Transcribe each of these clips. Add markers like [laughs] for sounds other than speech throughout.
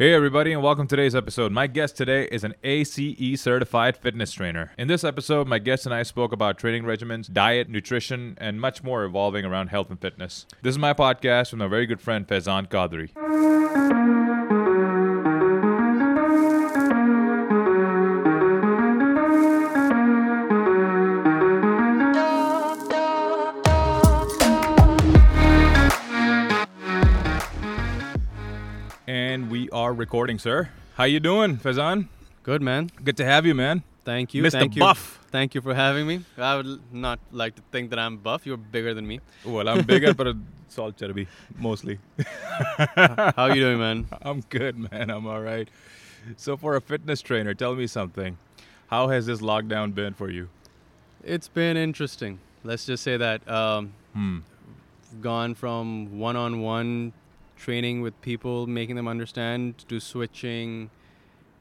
Hey, everybody, and welcome to today's episode. My guest today is an ACE certified fitness trainer. In this episode, my guest and I spoke about training regimens, diet, nutrition, and much more evolving around health and fitness. This is my podcast with my very good friend Faizan Quadri. Recording, sir. How you doing, Faizan? Good man. Good to have you, man. Thank you. Mr. Thank you. Buff. Thank you for having me. I would not like to think that I'm buff. You're bigger than me. Well, I'm bigger, but [laughs] it's all chubby, mostly. How you doing, man? [laughs] I'm good, man. I'm all right. So, for a fitness trainer, tell me something. How has this lockdown been for you? It's been interesting. Let's just say that um, Hmm. gone from one-on-one training with people, making them understand, to switching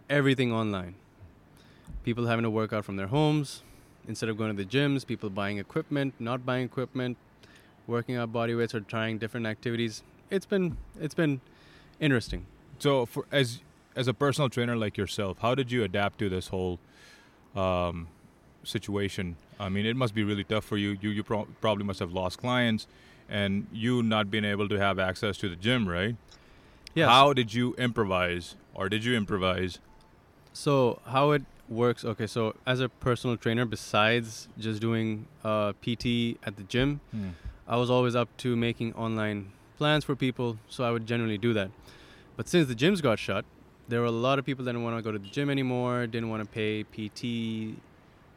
everything online. People having to work out from their homes instead of going to the gyms. People buying equipment, not buying equipment, working out body weights or trying different activities. It's been it's been interesting. So, for as as a personal trainer like yourself, how did you adapt to this whole um, situation? I mean, it must be really tough for you. You you pro- probably must have lost clients, and you not being able to have access to the gym, right? Yes. How did you improvise, or did you improvise? So how it works? Okay, so as a personal trainer, besides just doing uh, PT at the gym, I was always up to making online plans for people. So I would generally do that. But since the gyms got shut, there were a lot of people that didn't want to go to the gym anymore. Didn't want to pay PT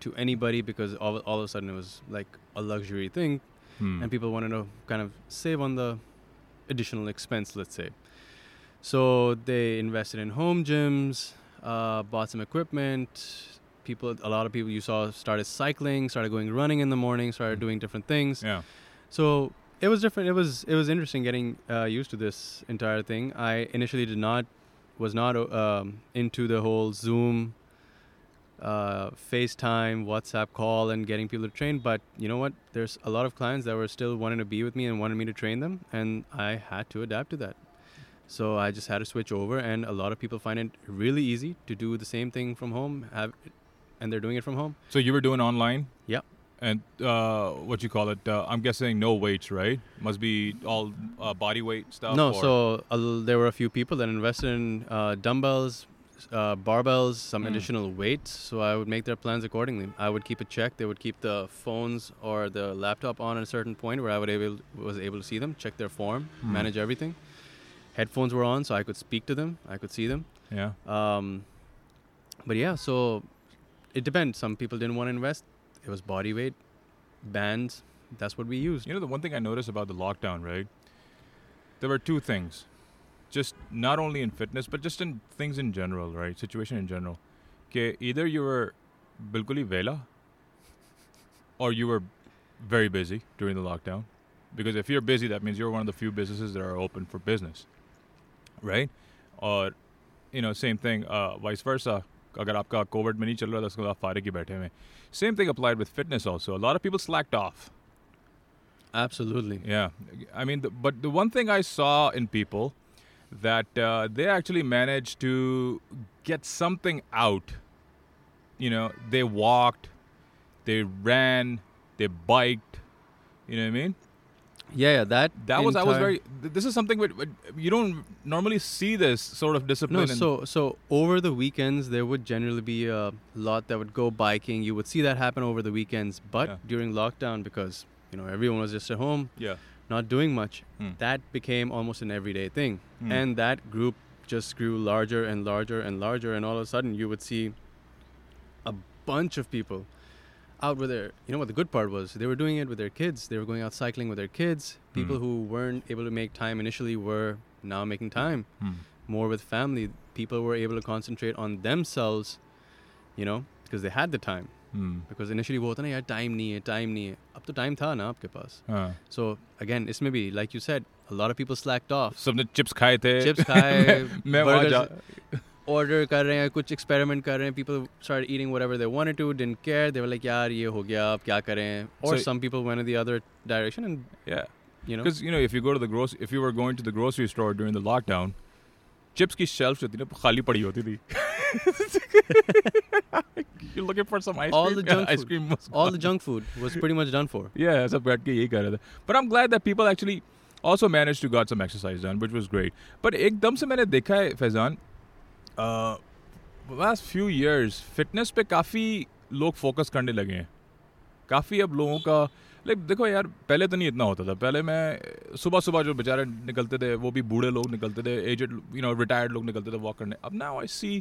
to anybody because all, all of a sudden it was like a luxury thing, Hmm. and people wanted to kind of save on the additional expense, let's say. So they invested in home gyms, uh, bought some equipment. People, a lot of people you saw started cycling, started going running in the morning, started doing different things. yeah. So it was different. It was it was interesting getting uh, used to this entire thing. I initially did not was not uh, um, into the whole Zoom, uh, FaceTime, WhatsApp call, and getting people to train. But you know what? There's a lot of clients that were still wanting to be with me and wanted me to train them, and I had to adapt to that. So I just had to switch over, and a lot of people find it really easy to do the same thing from home, have, and they're doing it from home. So you were doing online. Yep. And uh, what you call it? Uh, I'm guessing no weights, right? Must be all uh, body weight stuff. No, so l- there were a few people that invested in uh, dumbbells, uh, barbells, some Mm. additional weights. So I would make their plans accordingly. I would keep a check. They would keep the phones or the laptop on at a certain point where I would able was able to see them, check their form, Hmm. manage everything. Headphones were on, so I could speak to them. I could see them. yeah. Um, but yeah, so it depends. Some people didn't want to invest. It was body weight, bands. That's what we used. You know, the one thing I noticed about the lockdown, right? There were two things Just not only in fitness, but just in things in general, right? Situation in general. Okay, either you were bilkul hi vela or you were very busy during the lockdown. Because if you're busy, that means you're one of the few businesses that are open for business, right? Or, you know, same thing, uh, vice versa. अगर आपका Covid में नहीं चल रहा था उसके बाद आप फारिग ही बैठे हुए same thing applied with fitness also a lot of people slacked off Absolutely. yeah, I mean, the, but the one thing I saw in people that uh, they actually managed to get something out. You know, they walked, they ran, they biked. You know what I mean? Yeah, yeah. That That was I was very. This is something which, you don't normally see this sort of discipline. No, so so over the weekends there would generally be a lot that would go biking. You would see that happen over the weekends, but Yeah. during lockdown, because you know everyone was just at home, yeah, not doing much, Hmm. that became almost an everyday thing, Hmm. and that group just grew larger and larger and larger, and all of a sudden you would see a bunch of people out with their. You know what the good part was? They were doing it with their kids. They were going out cycling with their kids. People Hmm. who weren't able to make time initially were now making time Hmm. more with family. People were able to concentrate on themselves, you know, because they had the time. Hmm. Because initially वो होता ना यार time नहीं है time नहीं है अब तो time था ना आपके पास हाँ. so again इसमें भी like you said a lot of people slacked off सबने चिप्स खाए थे chips खाए मैं- मैं वहाँ burgers जा order कर रहे हैं कुछ experiment कर रहे हैं people started eating whatever they wanted to didn't care they were like यार ये हो गया अब क्या करें or So- some people went in the other direction and yeah you know Because you know, if you go to the grocery, if you were going to the grocery store during the lockdown, chips की shelf जो थी ना खाली पड़ी होती थी You're looking for some ice All cream? the Yeah, junk ice food. cream was All gone. the junk food was pretty much done for. Yeah, सब बैठ के यही कर रहे थे. But I'm glad that people actually also managed to got some exercise done, which was great. But एकदम से मैंने देखा है Faizan, uh, last few years fitness पे काफ़ी लोग फोकस करने लगे हैं. काफ़ी अब लोगों का लाइक देखो यार पहले तो नहीं इतना होता था पहले मैं सुबह सुबह जो बेचारे निकलते थे वो भी बूढ़े लोग निकलते थे एजेड यू नो रिटायर्ड लोग निकलते थे वॉक करने अब now I see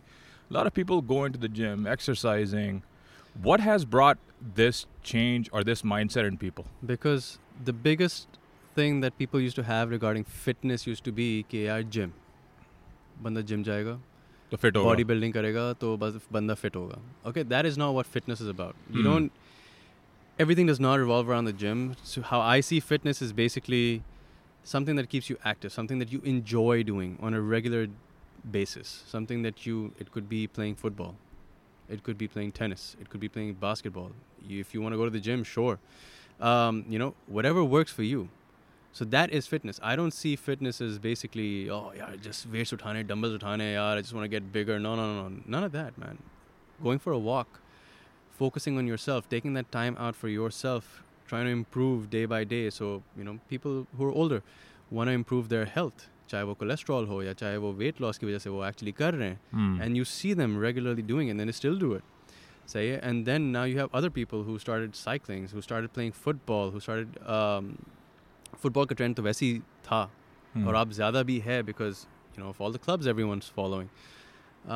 lot of people going to the gym exercising what has brought this change or this mindset in people? Because the biggest thing that people used to have regarding fitness used to be कि यार gym. बंदा gym जाएगा The fit over. Body building करेगा तो बस बंदा fit होगा okay that is not what fitness is about you. Don't everything does not revolve around the gym. So how i see fitness is basically something that keeps you active something that you enjoy doing on a regular basis something that you it could be playing football it could be playing tennis it could be playing basketball. You, if you want to go to the gym sure. Um, you know whatever works for you. So that is fitness. I don't see fitness as basically oh yeah just weights uthane dumbbells uthane yeah i just want to get bigger. No no no no. None of that man. Going for a walk focusing on yourself taking that time out for yourself trying to improve day by day so you know people who are older want to improve their health चाहे वो cholesterol हो या चाहे वो weight loss की वजह से वो एक्चुअली कर रहे हैं Hmm. and you see them regularly doing it and then they still do it say it and then now you have other people who started cycling who started playing football who started um, football का trend तो वैसे ही था Hmm. और अब ज़्यादा भी है because you know of all the clubs everyone's following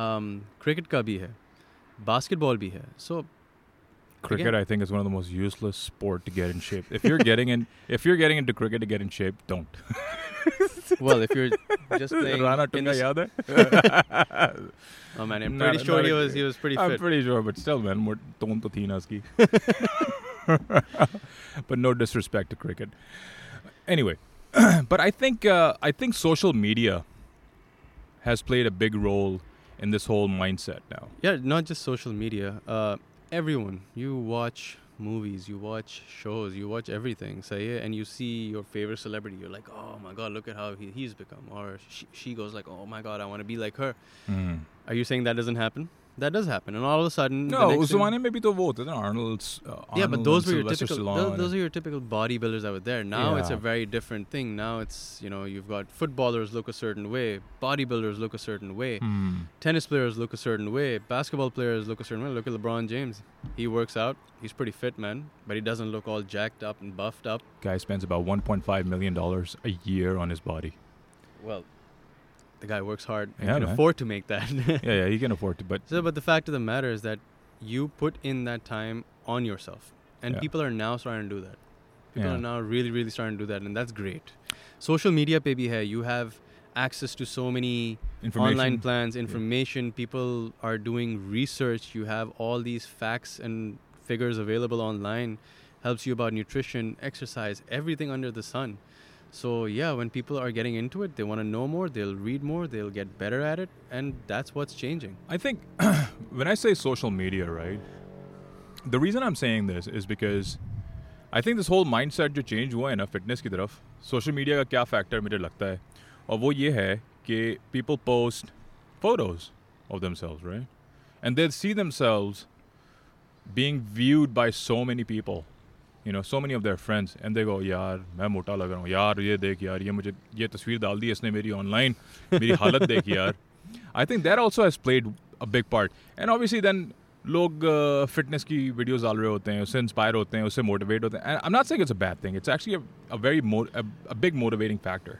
um, cricket का भी है basketball भी है so cricket, again- I think, is one of the most useless sport to get in shape. If you're getting in, [laughs] if you're getting into cricket to get in shape, don't. [laughs] well if you're just [laughs] playing Rana in this- yaad oh man I'm Not- pretty sure not he was he was pretty I'm pretty sure, but still, man, more tone to thi uski. but no disrespect to cricket. Anyway, [clears throat] but I think uh, I think social media has played a big role in this whole mindset now. Yeah, not just social media. Uh, everyone. You watch movies, you watch shows, you watch everything. Say and you see your favorite celebrity. You're like, oh my god, look at how he, he's become. Or she, she goes like, oh my god, I want to be like her. Mm. Are you saying that doesn't happen? That does happen, and all of a sudden, the No, next उस thing- जमाने में भी तो वो होते थे ना Arnold's. Uh, yeah, but Arnold those and were your Sylvester typical. Stallone Those, those are your typical bodybuilders that were there. Now it's a Yeah. very different thing. Now it's you know you've got footballers look a certain way, bodybuilders look a certain way, Hmm. tennis players look a certain way, basketball players look a certain way. Look at LeBron James. He works out. He's pretty fit, man, but he doesn't look all jacked up and buffed up. Guy spends about 1.5 million dollars a year on his body. Well, the guy works hard and Yeah, can man. afford to make that. [laughs] Yeah, yeah, he can afford to, but So, but the fact of the matter is that you put in that time on yourself, and Yeah. people are now starting to do that. People Yeah. are now really, really starting to do that, and that's great. Social media baby, hai. You have access to so many online plans, information. People are doing research. You have all these facts and figures available online. Helps you about nutrition, exercise, everything under the sun. So yeah, when people are getting into it, they want to know more. They'll read more. They'll get better at it, and that's what's changing. I think [clears throat] when I say social media, right, the reason I'm saying this is because I think this whole mindset जो change हुआ है ना fitness की तरफ social media का क्या factor मुझे लगता है और वो ये है कि people post photos of themselves, right? And they see themselves being viewed by so many people, you know, so many of their friends, and they go, यार मैं मोटा लग रहा हूँ यार ये देख यार ये मुझे ये तस्वीर डाल दी इसने मेरी online मेरी हालत देख यार I think that also has played a big part. And obviously then लोग फिटनेस की वीडियोस डाल रहे होते हैं उससे इंस्पायर होते हैं उससे मोटिवेट होते हैं आई am not saying it's a bad thing it's actually a very a big motivating factor.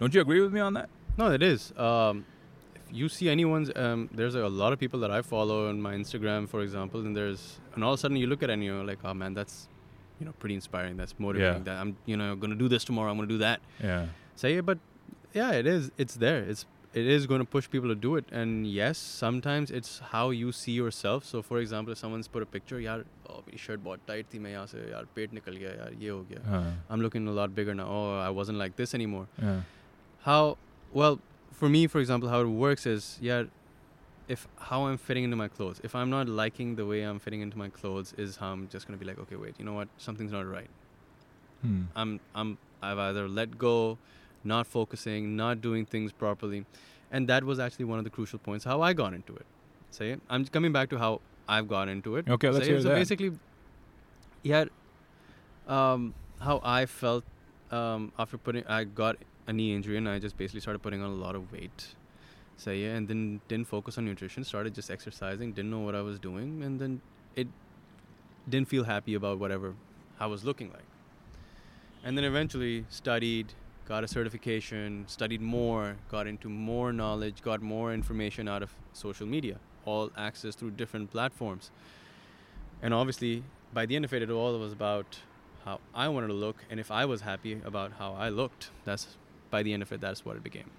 Don't you agree with me on that? No, it is. you see anyone's, um, there's a lot of people that I follow on my Instagram, for example, and there's, and all of a sudden you look at it and you're like, oh man, that's, you know, pretty inspiring. That's motivating. Yeah. That I'm, you know, going to do this tomorrow. I'm going to do that. Yeah. Say, it, but yeah, it is. It's there. It's it is going to push people to do it. And yes, sometimes it's how you see yourself. So for example, if someone's put a picture, yaar, oh, my shirt bought tight thi, main se, yaar, pet nikal gaya, yaar, ye ho gaya. Uh-huh. I'm looking a lot bigger now. Oh, I wasn't like this anymore. Yeah. How well for me for example how it works is yeah if how i'm fitting into my clothes if i'm not liking the way i'm fitting into my clothes is how i'm just going to be like okay wait you know what something's not right Hmm. i'm i'm i've either let go not focusing, not doing things properly. And that was actually one of the crucial points how I got into it. Say, I'm coming back to how I've got into it. Okay, let's Say, hear so that. basically, yeah, um, how I felt um, after putting, I got a knee injury and I just basically started putting on a lot of weight. So yeah, and then didn't focus on nutrition, started just exercising, didn't know what I was doing, and then it didn't feel happy about whatever I was looking like. And then eventually studied, got a certification, studied more, got into more knowledge, got more information out of social media, all access through different platforms. And obviously, by the end of it, it all was about how I wanted to look, and if I was happy about how I looked, that's by the end of it, that's what it became.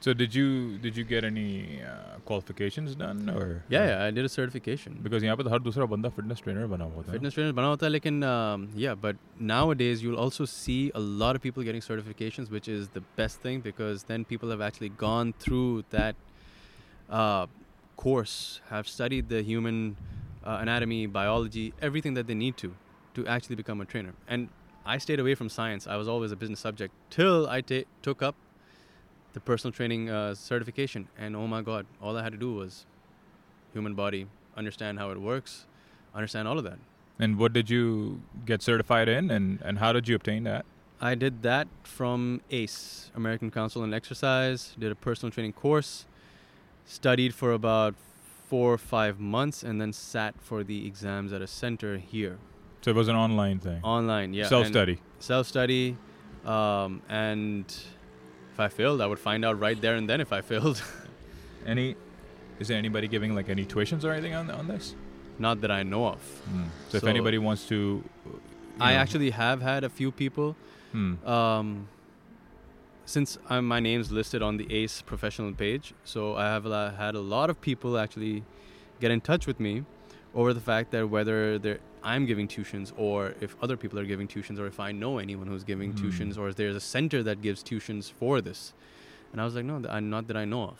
So did you did you get any uh, qualifications done or Yeah, yeah, I did a certification. Because यहाँ पे तो हर दूसरा बंदा fitness trainer बना हुआ होता है Fitness trainer बना होता है लेकिन um, yeah, but nowadays you'll also see a lot of people getting certifications, which is the best thing because then people have actually gone through that uh, course, have studied the human uh, anatomy, biology, everything that they need to to actually become a trainer. I stayed away from science. I was always a business subject till I took up the personal training uh, certification. And oh my God, all I had to do was human body, understand how it works, understand all of that. And what did you get certified in and, and how did you obtain that? I did that from ACE, American Council on Exercise, did a personal training course, studied for about four or five months, and then sat for the exams at a center here. So it was an online thing. Online, yeah. Self study. Self study. Um, and if I failed, I would find out right there and then if I failed. [laughs] Any is there anybody giving like any tuitions or anything on on this? Not that I know of. Hmm. So, if anybody wants to uh, I know- actually have had a few people Hmm. um, since I'm, my name's listed on the ACE professional page, so I have la- had a lot of people actually get in touch with me over the fact that whether they're, I'm giving tuitions or if other people are giving tuitions or if I know anyone who's giving Hmm. tuitions or if there's a center that gives tuitions for this. And I was like, no, not that I know of.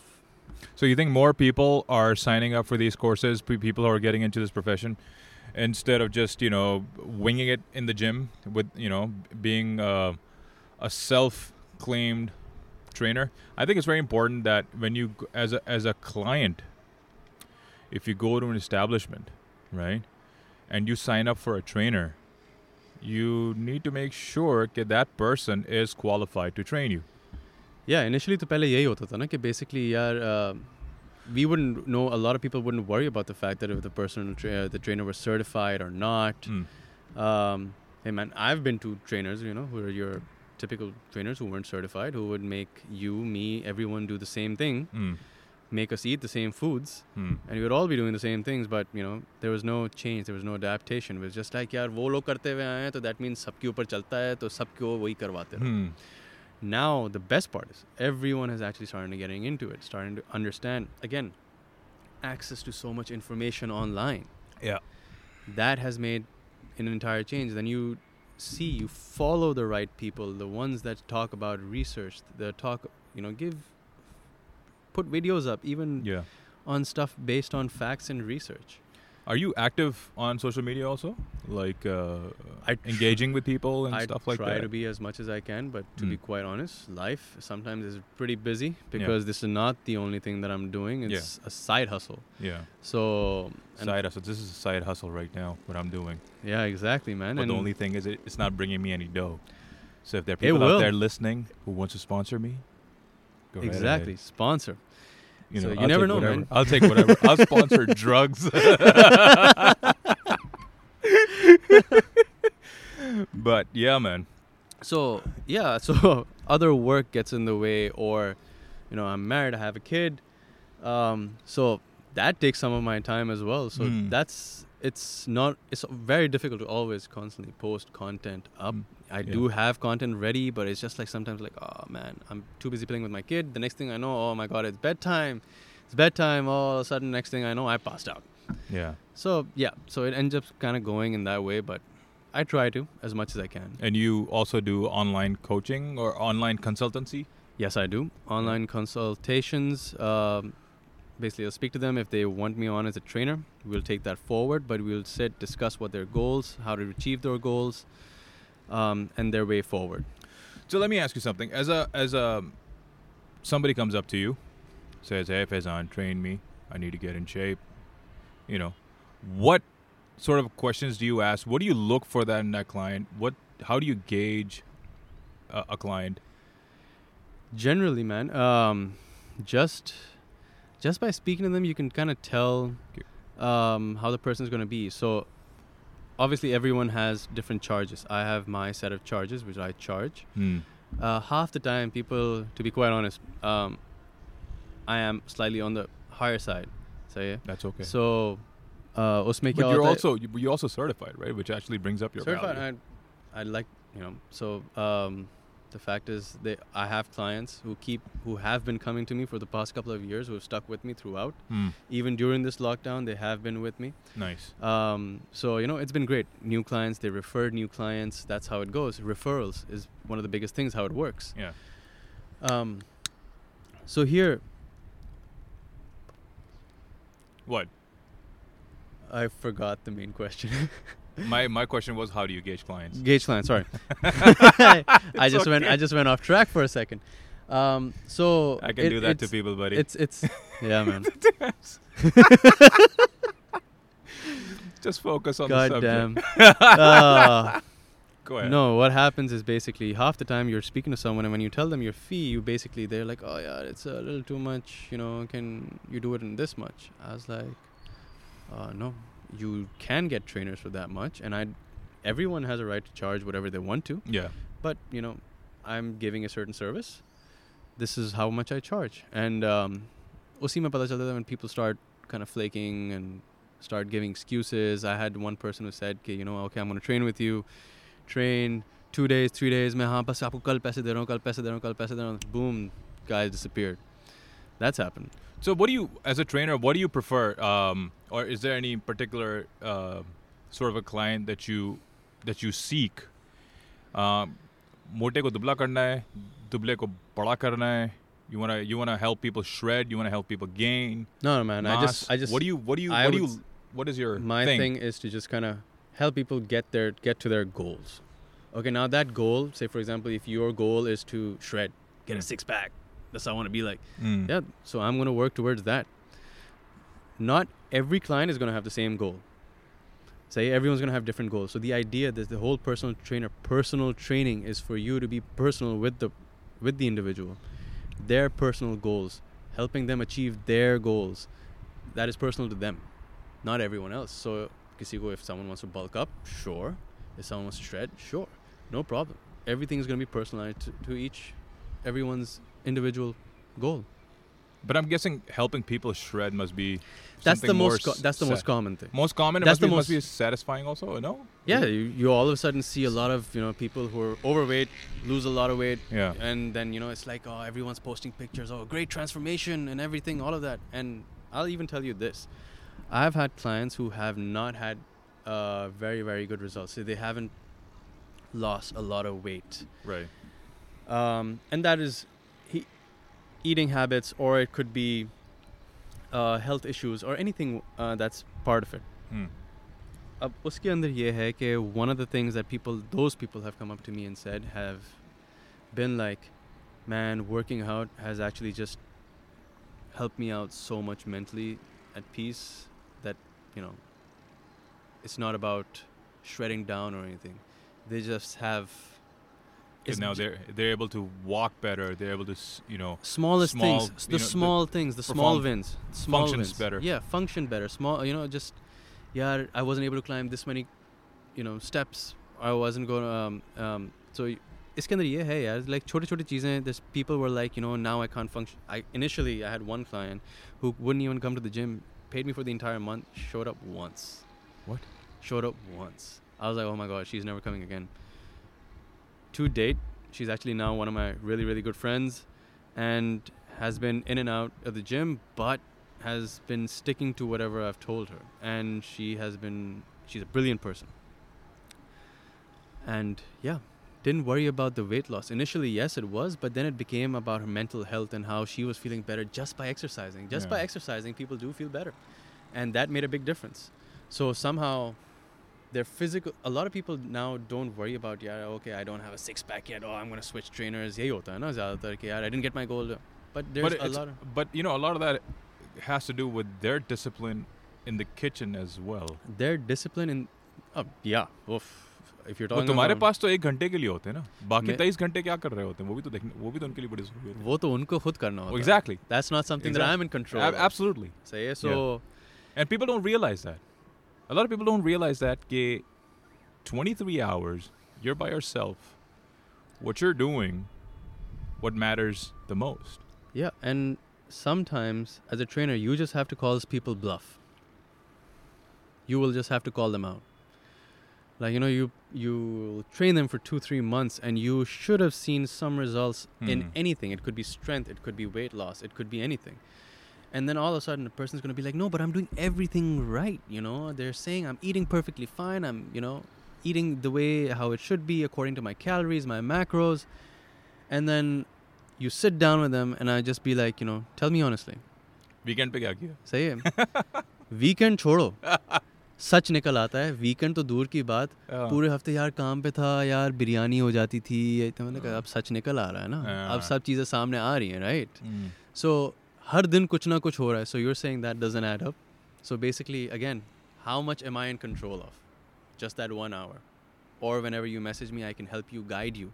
So you think more people are signing up for these courses? pe- People who are getting into this profession, instead of just you know winging it in the gym with you know being uh, a self-claimed trainer. I think it's very important that when you as a as a client, if you go to an establishment, right, and you sign up for a trainer, you need to make sure that that person is qualified to train you. Yeah, initially तो पहले यही होता था ना कि basically यार uh, we wouldn't know a lot of people wouldn't worry about the fact that if the person tra- the trainer was certified or not. Mm. Um, hey man, I've been to trainers, you know, who are your typical trainers who weren't certified, who would make you, me, everyone do the same thing, Mm. make us eat the same foods hmm. and we would all be doing the same things but you know there was no change there was no adaptation. It was just like yaar wo log karte hue aaye to that means sabke upar chalta hai to sabko wahi karwate hmm. now the best part is everyone has actually started getting into it starting to understand again access to so much information online. Yeah. That has made an entire change. Then you see you follow the right people the ones that talk about research that talk you know give put videos up, even Yeah. on stuff based on facts and research. Are you active on social media also? Like uh, I tr- engaging with people and I stuff like that? I try to be as much as I can, but to be Mm. quite honest, life sometimes is pretty busy because this is not the only thing that I'm doing. Yeah. It's a side hustle. yeah. So, and Side hustle. This is a side hustle right now, what I'm doing. yeah, exactly, man. But and the only thing is, it, it's not bringing me any dough. So if there are people out there listening who want to sponsor me, go right exactly ahead. sponsor. You know, So you I'll never know, whatever. man. I'll take whatever. I'll sponsor [laughs] drugs. [laughs] but yeah, man. So yeah, so [laughs] other work gets in the way, or you know, I'm married, I have a kid, um, so that takes some of my time as well. So Mm. that's it's not it's very difficult to always constantly post content up. Mm, I yeah. do have content ready, but it's just like sometimes like oh man, I'm too busy playing with my kid. The next thing I know, oh my god, it's bedtime. It's bedtime. All of a sudden, next thing I know, I passed out. Yeah. So yeah, so it ends up kind of going in that way, but I try to as much as I can. And you also do online coaching or online consultancy? Yes, I do. Online consultations. Um, basically, I'll speak to them if they want me on as a trainer. We'll take that forward, but we'll sit, discuss what their goals, how to achieve their goals, um, and their way forward. So let me ask you something. As a as a somebody comes up to you, says, "Hey, Faizan, train me. I need to get in shape." You know, what sort of questions do you ask? What do you look for that in that client? What how do you gauge a, a client? Generally, man, um, just just by speaking to them, you can kind of tell um, how the person is going to be. So, obviously, everyone has different charges. I have my set of charges, which I charge. Mm. Uh, half the time, people, to be quite honest, um, I am slightly on the higher side. So, yeah. That's okay. So, uh, but you're also you're also certified, right? Which actually brings up your certified. Value. I'd, I'd like you know so um, the fact is, they I have clients who keep who have been coming to me for the past couple of years who have stuck with me throughout. Hmm. Even during this lockdown, they have been with me. Nice. Um, so you know, it's been great. New clients, they referred new clients. That's how it goes. Referrals is one of the biggest things. How it works. Yeah. Um, so here, What? I forgot the main question. [laughs] My my question was, how do you gauge clients? Gauge clients. sorry. [laughs] I just went. I just went off track for a second. Um, so I can it- do that to people, buddy. It's it's yeah, man. [laughs] [laughs] Just focus on God the subject. damn. Uh, Go ahead. no, what happens is basically half the time you're speaking to someone, and when you tell them your fee, you basically they're like, "Oh yeah, it's a little too much. You know, can you do it in this much?" I was like, uh, "No, you can get trainers for that much, and I, everyone has a right to charge whatever they want to." Yeah. but you know i'm giving a certain service this is how much i charge and um usi mein pata chalta tha when people start kind of flaking and start giving excuses i had one person who said okay you know okay i'm going to train with you train two days three days मैं हाँ बस आपको कल पैसे दे रहा हूँ कल पैसे दे रहा हूँ कल पैसे दे रहा हूँ boom guys disappeared that's happened So, what do you, as a trainer, what do you prefer? Um, or is there any particular uh, sort of a client that you that you seek? Um, मोटे को दुबला करना है, दुबले को बड़ा करना है. You wanna you wanna help people shred. You wanna help people gain. no no man i mass. just i just What do you what do you I what do would you s- what is your my thing? thing is to just kind of help people get their get to their goals okay now that goal say for example if your goal is to shred get a Mm. six pack that's what I want to be like. Mm. Yeah. So I'm going to work towards that. Not every client is going to have the same goal. Say everyone's going to have different goals. So the idea that the whole personal trainer, personal training is for you to be personal with the, with the individual, their personal goals, helping them achieve their goals. That is personal to them, not everyone else. So Kisigo, if someone wants to bulk up, sure. If someone wants to shred, sure. No problem. Everything is going to be personalized to, to each, everyone's individual goal But I'm guessing helping people shred must be that's the most co- that's the most common thing most common. That's must, be, the must be most- satisfying also. No. yeah you, you all of a sudden see a lot of you know people who are overweight lose a lot of weight Yeah. and then you know it's like oh everyone's posting pictures oh great transformation and everything all of that and i'll even tell you this i've had clients who have not had uh, very very good results so they haven't lost a lot of weight Right. um, and that is eating habits or it could be uh, health issues or anything uh, that's part of it Hmm. अब उसके अंदर ये है कि one of the things that people those people have come up to me and said have been like man working out has actually just helped me out so much mentally at peace that you know it's not about shredding down or anything they just have Because now j- they're they're able to walk better. They're able to s- you know smallest small, things s- you the know, the small things the small perform- wins small functions wins. better. yeah function better small you know just yeah i wasn't able to climb this many you know steps i wasn't going to um, um so y- इसके अंदर ये है यार like छोटी छोटी चीज़ें this people were like you know now I can't function I initially I had one client who wouldn't even come to the gym paid me for the entire month showed up once What? showed up once I was like oh my god she's never coming again to date she's actually now one of my really really good friends and has been in and out of the gym but has been sticking to whatever I've told her. And she has been she's a brilliant person. And yeah didn't worry about the weight loss. Initially yes it was but then it became about her mental health and how she was feeling better just by exercising. Just by exercising people do feel better. And that made a big difference. So somehow their physical a lot of people now don't worry about yeah okay I don't have a six pack yet oh I'm gonna switch trainers यही होता है ना ज़्यादातर कि यार I didn't get my goal but there's but a it's- lot of but you know a lot of that has to do with their discipline in the kitchen as well. their discipline in uh, yeah oof if you're वो talking तुम्हारे about, पास तो एक घंटे के लिए होते हैं ना बाकी मैं- तेईस घंटे क्या कर रहे होते हैं वो भी तो देखने वो भी तो उनके लिए बड़ी जरूरी होती वो तो उनको खुद करना है होता है exactly that's not something that Exact- I'm in control Ab- of. absolutely सही है so and people don't realize that a lot of people don't realize that कि 23 hours you're by yourself what you're doing what matters the most Yeah, and sometimes as a trainer, you just have to call these people bluff. You will just have to call them out. Like you know, you you train them for two three months, and you should have seen some results in Mhm. anything. It could be strength, it could be weight loss, it could be anything And then all of a sudden, the person's gonna be like, "No, but I'm doing everything right." You know, they're saying I'm eating perfectly fine. I'm you know eating the way how it should be according to my calories, my macros, and then you sit down with them and I just be like, you know, tell me honestly. weekend पे क्या किया सही है weekend छोड़ो सच निकल आता है वीकेंड तो दूर की बात हाँ। पूरे हफ्ते यार काम पे था यार बिरयानी हो जाती थी ये तो मैंने कहा अब सच निकल आ रहा है ना अब हाँ। सब चीज़ें सामने आ रही हैं राइट Mm. सो हर दिन कुछ ना कुछ हो रहा है so you're saying that doesn't add up so basically again how much am I in control of just that one hour or whenever you message me i can help you guide you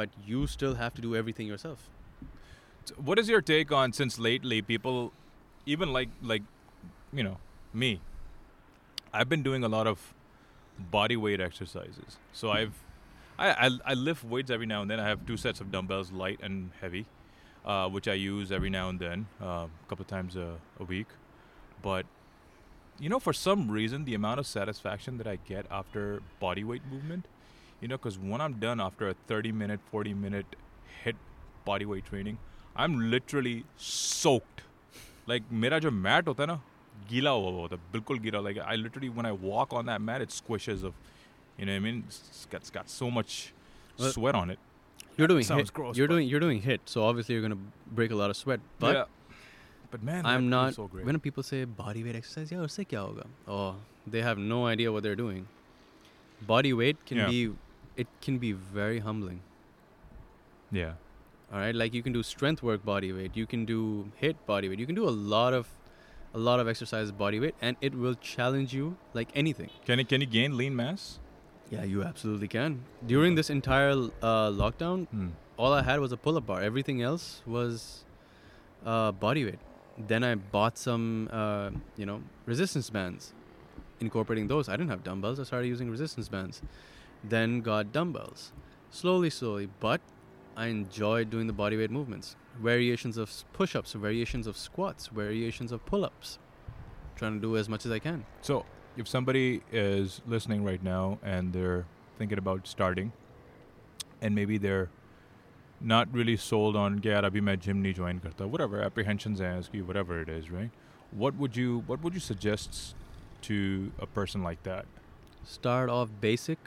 but you still have to do everything yourself So what is your take on since lately people even like like you know me i've been doing a lot of body weight exercises so i've I, I i lift weights every now and then i have two sets of dumbbells light and heavy uh, which I use every now and then, uh, a couple times a, a week. But you know, for some reason, the amount of satisfaction that I get after body weight movement, you know, because when I'm done after a 30 minute, 40 minute HIIT body weight training, I'm literally soaked. Like मेरा जो mat hota na, gila गीला हुआ bilkul होता like I literally when I walk on that mat it squishes of you know what I mean it's got, it's got so much sweat on it you're doing sounds HIIT. gross. You're doing you're doing HIIT, so obviously you're gonna break a lot of sweat. But yeah. but man, I'm not. So great. When people say body weight exercise, yeah, usse kya hoga? Oh, they have no idea what they're doing. Body weight can yeah. be it can be very humbling. Yeah. All right, like you can do strength work body weight, you can do HIIT body weight, you can do a lot of a lot of exercise body weight, and it will challenge you like anything. Can it can you gain lean mass? Yeah, you absolutely can. During this entire uh, lockdown, Hmm. all I had was a pull-up bar. Everything else was uh, body weight. Then I bought some, uh, you know, resistance bands, incorporating those. I didn't have dumbbells. I started using resistance bands. Then got dumbbells, slowly, slowly. But I enjoyed doing the body weight movements, variations of push-ups, variations of squats, variations of pull-ups. Trying to do as much as I can. So, if somebody is listening right now and they're thinking about starting, and maybe they're not really sold on कि यार अभी मैं gym नहीं join करता whatever apprehensions हैं इसकी whatever it is right what would you what would you suggest to a person like that Start off basic.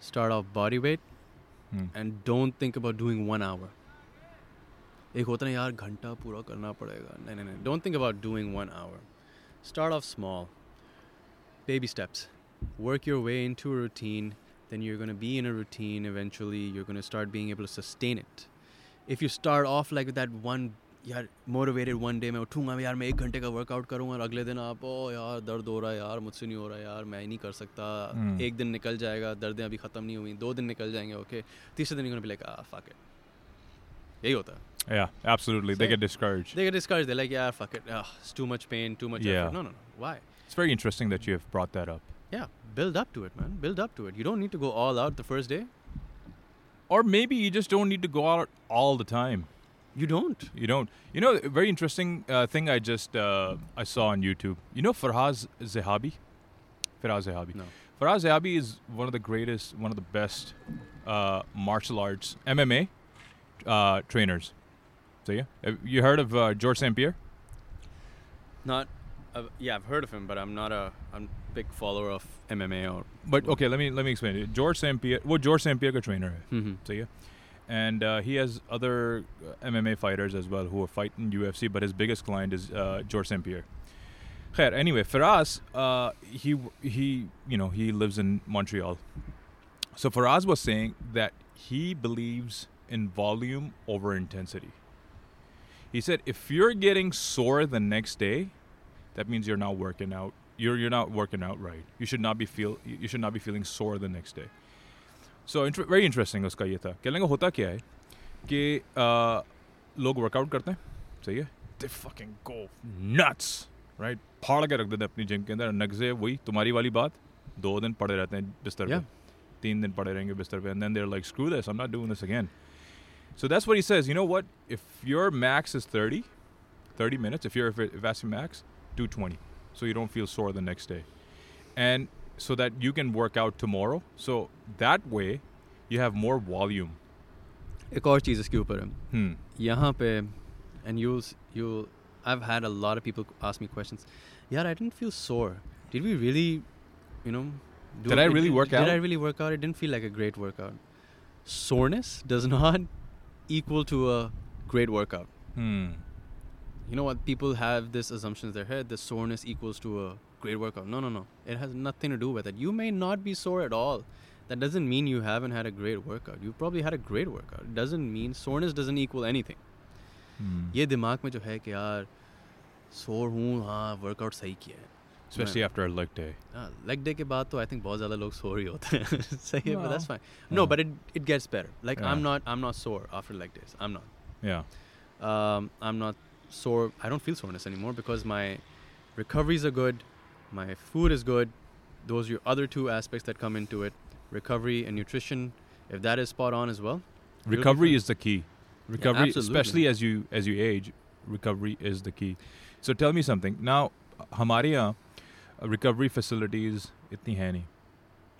Start off body weight. Hmm. and don't think about doing one hour एक होता है ना यार घंटा पूरा करना पड़ेगा नहीं नहीं नहीं don't think about doing one hour start off small baby steps work your way into a routine then you're going to be in a routine eventually you're going to start being able to sustain it if you start off like that one यार motivated one day मैं उठूंगा यार मैं एक घंटे का workout करूंगा और अगले दिन आप ओ यार दर्द हो रहा है यार मुझसे नहीं हो रहा है यार मैं नहीं कर सकता Hmm. एक दिन निकल जाएगा दर्दें अभी ख़त्म नहीं हुई दो दिन निकल जाएंगे ओके तीसरे दिन you're gonna be like ah fuck it यही होता है yeah absolutely they Same. get discouraged they get discouraged they're like yeah fuck it ah, it's too much pain too much Yeah. effort no no no why It's very interesting that you have brought that up yeah build up to it man build up to it you don't need to go all out the first day or maybe you just don't need to go out all the time you don't You don't. You know, very interesting uh, thing I just uh, I saw on YouTube. You know Faraz Zahabi? Faraz Zahabi. no Faraz Zahabi is one of the greatest, one of the best uh, martial arts MMA uh, trainers. So yeah, have you heard of uh, George St. Pierre? not uh, yeah I've heard of him but I'm not a I'm a big follower of MMA or But okay, let me let me explain it. George St. Pierre. वो George St. Pierre का trainer है. Mhm. So yeah, and uh, he has other uh, MMA fighters as well who are fighting UFC. But his biggest client is uh, George St. Pierre. Khair, anyway, Faraz, uh, he he you know he lives in Montreal. So Faraz was saying that he believes in volume over intensity. He said if you're getting sore the next day, that means you're not working out. You're you're not working out right. You should not be feel you should not be feeling sore the next day. So very interesting uska ye tha kehne ka hota kya hai ki log workout karte hain sahi hai they fucking go nuts right? phad ke rakh dete apni gym ke andar nagze wahi tumhari wali baat do din pade rehte hain bistar pe teen din pade rahenge bistar pe and then they're like screw this i'm not doing this again. So that's what he says. You know what? If your max is 30, 30 minutes, if you're if, it, if that's your max, 220 so you don't feel sore the next day and so that you can work out tomorrow so that way you have more volume एक और चीज़ इसके ऊपर है यहाँ पे and you you I have had a lot of people ask me questions यार I didn't feel sore did we really you know Did I really work out? Did I really work out? It didn't feel like a great workout. Soreness does [laughs] not equal to a great workout. Hmm You know what? People have this assumption in their head that soreness equals to a great workout. No, no, no. It has nothing to do with it. You may not be sore at all. That doesn't mean you haven't had a great workout. You probably had a great workout. It doesn't mean soreness doesn't equal anything. Hmm. ये दिमाग में जो है कि यार सोर हूँ हाँ वर्कआउट सही किया है especially after a leg day leg day के बाद तो आई थिंक बहुत ज़्यादा लोग सोर ही होते हैं सही [laughs] है but that's No. fine no Yeah. but it it gets better like I'm Yeah. not I'm not sore after leg days I'm not yeah um, I'm not sore I don't feel soreness anymore because my recoveries are good my food is good those are your other two aspects that come into it recovery and nutrition if that is spot on as well you'll be recovery fine. is the key recovery absolutely. especially as you as you age recovery is the key so tell me something now हमारे यहाँ recovery facilities इतनी है नहीं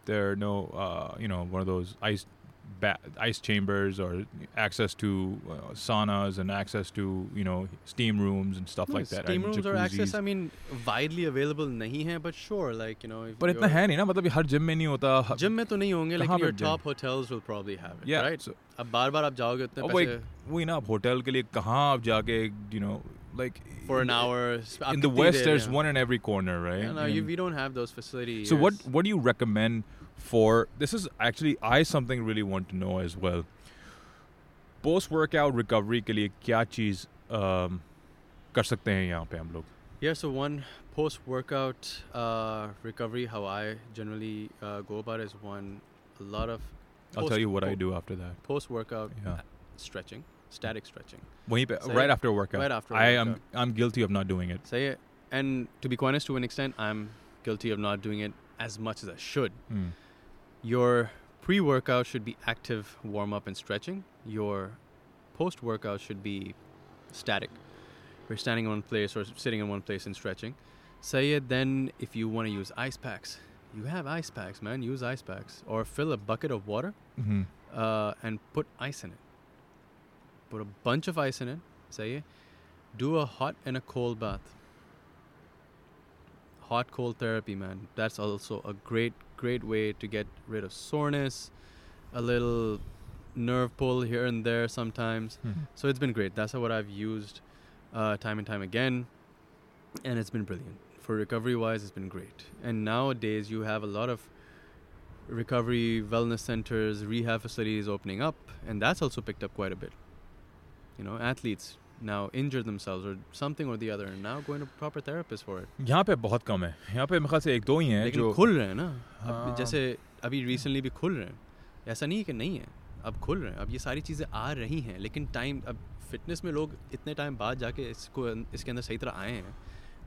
there are no uh, you know one of those ice ba- ice chambers or access to uh, saunas and access to you know steam rooms and stuff No, like that steam and rooms or access jacuzzis. I mean widely available नहीं है but sure like you know if पर इतना you're- है नहीं ना मतलब हर gym में नहीं होता जिम में तो नहीं होंगे कहाँ लेकिन पे your gym? top hotels will probably have it yeah right so, अब बार बार आप जाओगे उतने अब वो पैसे एक वही ना आप होटल के लिए कहाँ आप जाके you know like for an hour आप in the कितनी west देर there's में- one in every corner right Yeah, no, you, And- we don't have those facilities So what what do you recommend for this is actually I something really want to know as well. Post workout recovery के लिए क्या चीज um, कर सकते हैं यहाँ पे हम लोग? Yeah, so one post workout uh, recovery, how I generally uh, go about it is one, a lot of I'll Post- tell you what I po- do after that. post workout Yeah. stretching, static stretching. वहीं पे Say right it. after workout. Right after I am workout. I'm guilty of not doing it. Say it. And to be quite honest, to an extent, I'm guilty of not doing it as much as I should. Hmm. Your pre workout should be active warm up and stretching. Your post workout should be static. We're standing in one place or sitting in one place and stretching. Say it then if you want to use ice packs. You have ice packs, man. Use ice packs. Or fill a bucket of water Mhm. uh, and put ice in it. Put a bunch of ice in it. Say it. Do a hot and a cold bath. Hot cold therapy, man. That's also a great, great way to get rid of soreness, a little nerve pull here and there sometimes. Mhm. So it's been great. That's what I've used uh, time and time again, and it's been brilliant. For recovery wise, it's been great. And nowadays, you have a lot of recovery wellness centers, rehab facilities opening up, and that's also picked up quite a bit. You know, athletes now injure themselves or something or the other, and now going to proper therapists for it. यहाँ पे बहुत कम है. यहाँ पे मेरे ख्याल से एक दो ही हैं लेकिन जो खुल रहे हैं ना अब हाँ। जैसे अभी रिसेंटली भी खुल रहे हैं ऐसा नहीं है कि नहीं है अब खुल रहे हैं अब ये सारी चीज़ें आ रही हैं लेकिन टाइम अब फिटनेस में लोग इतने टाइम बाद जाके इसको इसके अंदर सही तरह आए हैं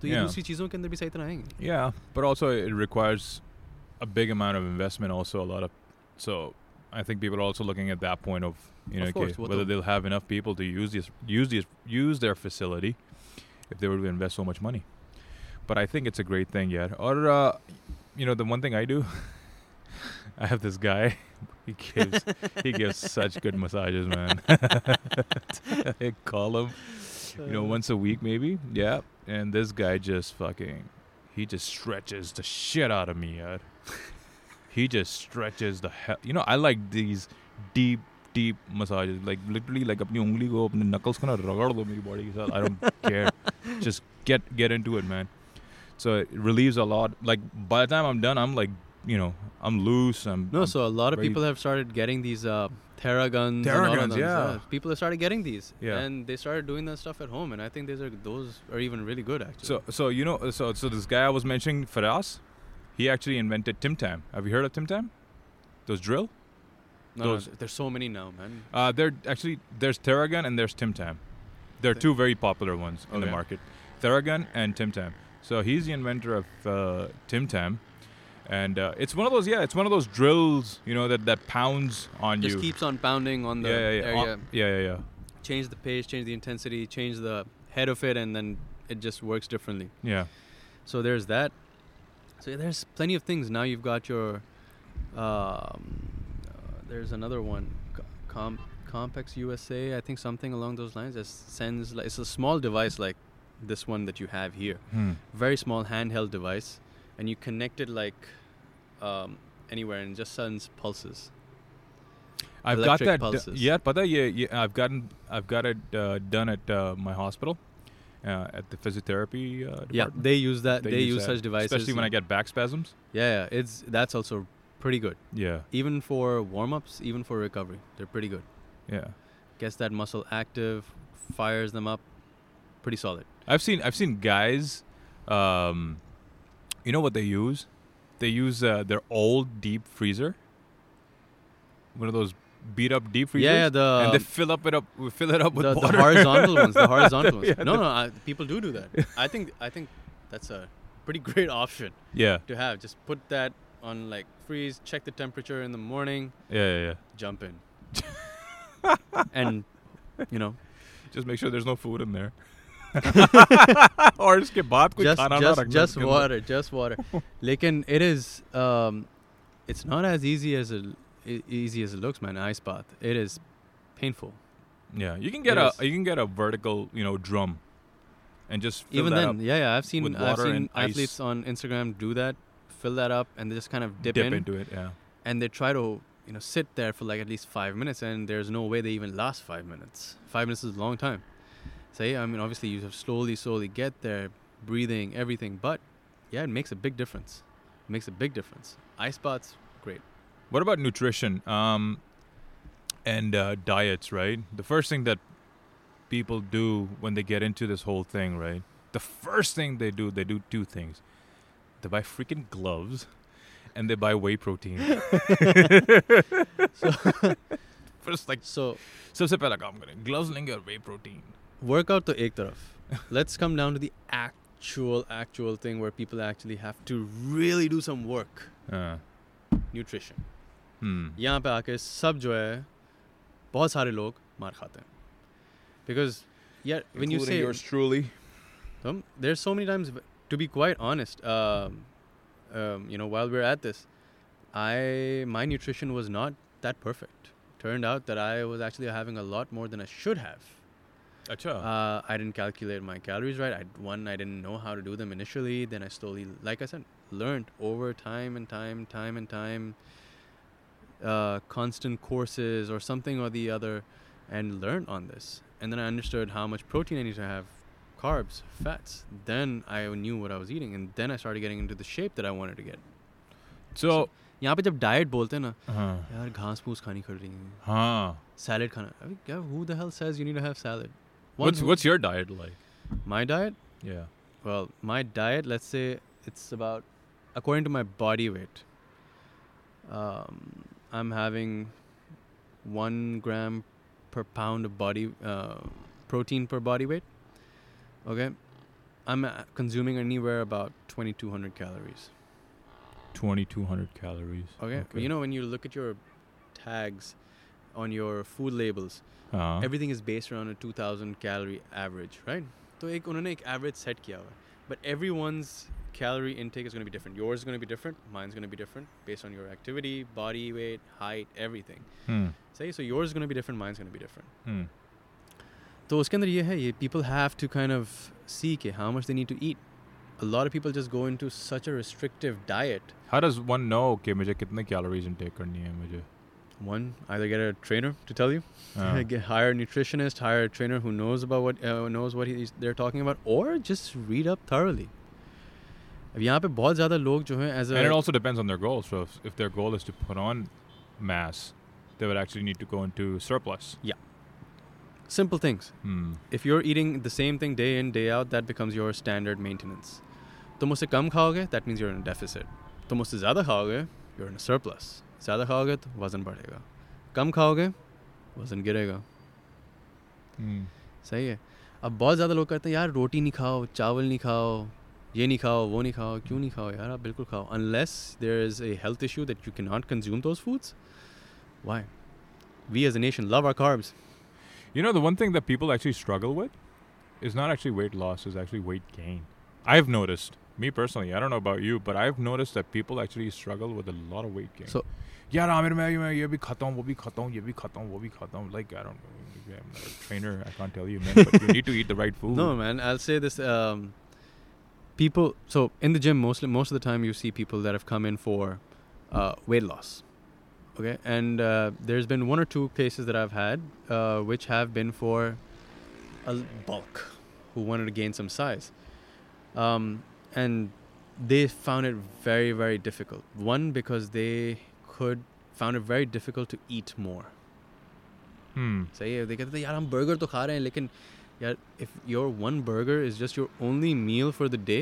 तो ये Yeah. दूसरी चीज़ों के अंदर भी सही तरह आएंगे Yeah, but also it requires a big amount of investment. Also, a lot of so I think people are also looking at that point of you know Of course, okay, whether the- they'll have enough people to use this use this, use their facility if they were to invest so much money. But I think it's a great thing, yeah. Or uh, you know the one thing I do, [laughs] I have this guy. [laughs] He gives he gives such good massages, man. [laughs] I call him you know, once a week maybe. Yeah. And this guy just fucking he just stretches the shit out of me, yaar. he just stretches the hell you know, I like these deep, deep massages, like literally like अपनी उंगली को अपने knuckles को ना रगड़ दो मेरी body body. साथ. I don't care. Just get get into it, man. So it relieves a lot. Like by the time I'm done, I'm like you know I'm loose. I'm no. I'm so a lot of ready. people have started getting these uh, Theraguns. Theraguns, yeah. yeah. People have started getting these. Yeah. And they started doing that stuff at home, and I think these are those are even really good actually. So so you know so so this guy I was mentioning Faraz, he actually invented Tim Tam. Have you heard of Tim Tam? Those drill no, no, there's so many now, man. Uh, they're actually there's Theragun and there's Tim Tam. They're two very popular ones in the market. Theragun and Tim Tam. So he's the inventor of uh, Tim Tam, and uh, it's one of those yeah, it's one of those drills you know that that pounds on Just you. Just keeps on pounding on the yeah, yeah, yeah. area. Uh, yeah, yeah, yeah, Change the pace, change the intensity, change the head of it, and then it just works differently. yeah. So there's that. So there's plenty of things. Now you've got your. Um, there's another one, Co- Com- Compex USA. I think something along those lines. That sends like it's a small device like this one that you have here. Hmm. Very small handheld device, and you connect it like um, anywhere and it just sends pulses. I've Electric got that. d- yeah, but yeah, yeah, I've gotten, I've got it uh, done at uh, my hospital, uh, at the physiotherapy uh, department. Yeah, they use that. They, use, that, such devices. especially when I get back spasms. Yeah, yeah, it's that's also pretty good. Yeah, Even for warm ups, even for recovery, they're pretty good. yeah. gets that muscle active, fires them up, pretty solid. I've seen, I've seen guys. Um, you know what they use? They use uh, their old deep freezer. One of those beat up deep freezers. yeah, yeah, the and they fill up it up, fill it up with the, the horizontal ones, the horizontal [laughs] ones. Yeah, no, no, I, people do do that. [laughs] I think I think that's a pretty [laughs] great option yeah, to have. Just put that on like freeze, check the temperature in the morning, yeah, yeah, yeah. jump in, [laughs] and you know, Just make sure there's no food in there. [laughs] और इसके बाद कुछ just खाना ना just रखना just इसके अंदर। water, just water. [laughs] Lekin it is, um, it's not as easy as it e- easy as it looks, man. Ice bath. It is painful. Yeah, you can get It a is. you can get a vertical, you know, drum, and just fill Even that then, up, yeah, yeah. I've seen with I've water seen and ice. athletes on Instagram do that, fill that up, and they just kind of dip, dip in, into it. Yeah, and they try to you know sit there for like at least five minutes, and there's no way they even last five minutes. Five minutes is a long time. So yeah, I mean, obviously you have slowly, slowly get there, breathing, everything, but yeah, it makes a big difference. It makes a big difference. Ice baths, great. What about nutrition um, and uh, diets? Right, the first thing that people do when they get into this whole thing, right? The first thing they do, they do two things. They buy freaking gloves, and they buy whey protein. [laughs] [laughs] first, like So सबसे पहला काम करें gloves लेंगे और whey protein. workout to ek taraf. Let's come down to the actual, actual thing where people actually have to really do some work. Uh, Nutrition. hmm. यहाँ पे आके सब जो है बहुत सारे लोग मार खाते हैं because yeah when you say truly. um, there's so many times to be quite honest um, um, you know while we're at this I my nutrition was not that perfect turned out that I was actually having a lot more than I should have Acha. uh, I didn't calculate my calories right. I, one, I didn't know how to do them initially. Then I slowly, like I said, learned over time and time, time and time, uh, constant courses or something or the other, and learned on this. And then I understood how much protein I need to have, carbs, fats. Then I knew what I was eating, and then I started getting into the shape that I wanted to get. so, यहाँ पे जब diet बोलते हैं ना uh, यार घास फूस खानी कर रही है huh. सैलेड खाना अभी क्या who the hell says you need to have salad One What's who- what's your diet like? my diet Yeah. Well, my diet, let's say it's about, according to my body weight, um, I'm having one gram per pound of body uh, protein per body weight. Okay. I'm uh, consuming anywhere about 2200 calories. 2200 calories. Okay. You know, when you look at your tags on your food labels, uh, everything is based around a 2000 calorie average, right? तो एक उन्होंने एक average set किया हुआ है. But everyone's calorie intake is going to be different. Yours is going to be different. Mine's going to be different based on your activity, body weight, height, everything. hmm. Say so yours is going to be different. Mine's going तो उसके अंदर ये है ये people have to kind of see के how much they need to eat. A lot of people just go into such a restrictive diet. How does one know कि मुझे कितने calories intake करनी है मुझे? One, either get a trainer to tell you, Uh, [laughs] get, hire a nutritionist, hire a trainer who knows about what uh, knows what he's, they're talking about, or just read up thoroughly. अब यहाँ पे बहुत ज़्यादा लोग जो हैं as And it a also depends on their goals. So if, if their goal is to put on mass, they would actually need to go into surplus. simple things Hmm. if you're eating the same thing day in day out that becomes your standard maintenance तुम उससे कम खाओगे that means you're in a deficit तुम उससे ज़्यादा खाओगे you're in a surplus ज़्यादा खाओगे तो वज़न बढ़ेगा कम खाओगे वज़न गिरेगा Hmm. सही है अब बहुत ज़्यादा लोग कहते हैं यार रोटी नहीं खाओ चावल नहीं खाओ ये नहीं खाओ वो नहीं खाओ क्यों नहीं खाओ यार आप बिल्कुल खाओ unless there is a health issue that you can not consume those foods why we as a nation love are carbs You know, the one thing that people actually struggle with is not actually weight loss, is actually weight gain. I've noticed, me personally, I don't know about you, but I've noticed that people actually struggle with a lot of weight gain. So- यार आमिर मैं मैं ये भी खाता हूँ वो भी खाता हूँ ये भी खाता हूँ वो भी खाता हूँ like I don't know I'm not a trainer I can't tell you man but you need to eat the right food No, man. I'll say this. Um, people. So in the gym, mostly most of the time, you see people that have come in for uh, weight loss. Okay, and uh, there's been one or two cases that I've had, uh, which have been for a l- bulk, who wanted to gain some size, um, and they found it very very difficult. One because they could found it very difficult to eat more. hmm सही है देखते थे यार हम burger तो खा रहे हैं लेकिन यार if your one burger is just your only meal for the day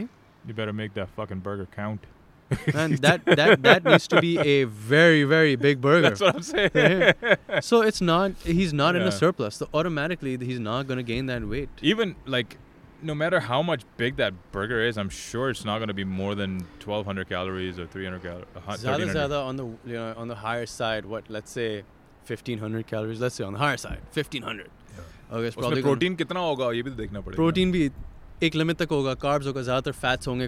you better make that fucking burger count [laughs] and that that that needs to be a very very big burger that's what I'm saying so it's not he's not in a Yeah. surplus so automatically he's not going to gain that weight even like no matter how much big that burger is I'm sure it's not going to be more than 1200 calories or 300 calories zyada zyada on the you know on the higher side what let's say 1500 calories let's say on the higher side 1500 okay it's उसमें probably protein कितना होगा ये भी तो देखना पड़ेगा protein भी एक लिमिट तक होगा कार्ब्स होगा ज़्यादातर फैट्स होंगे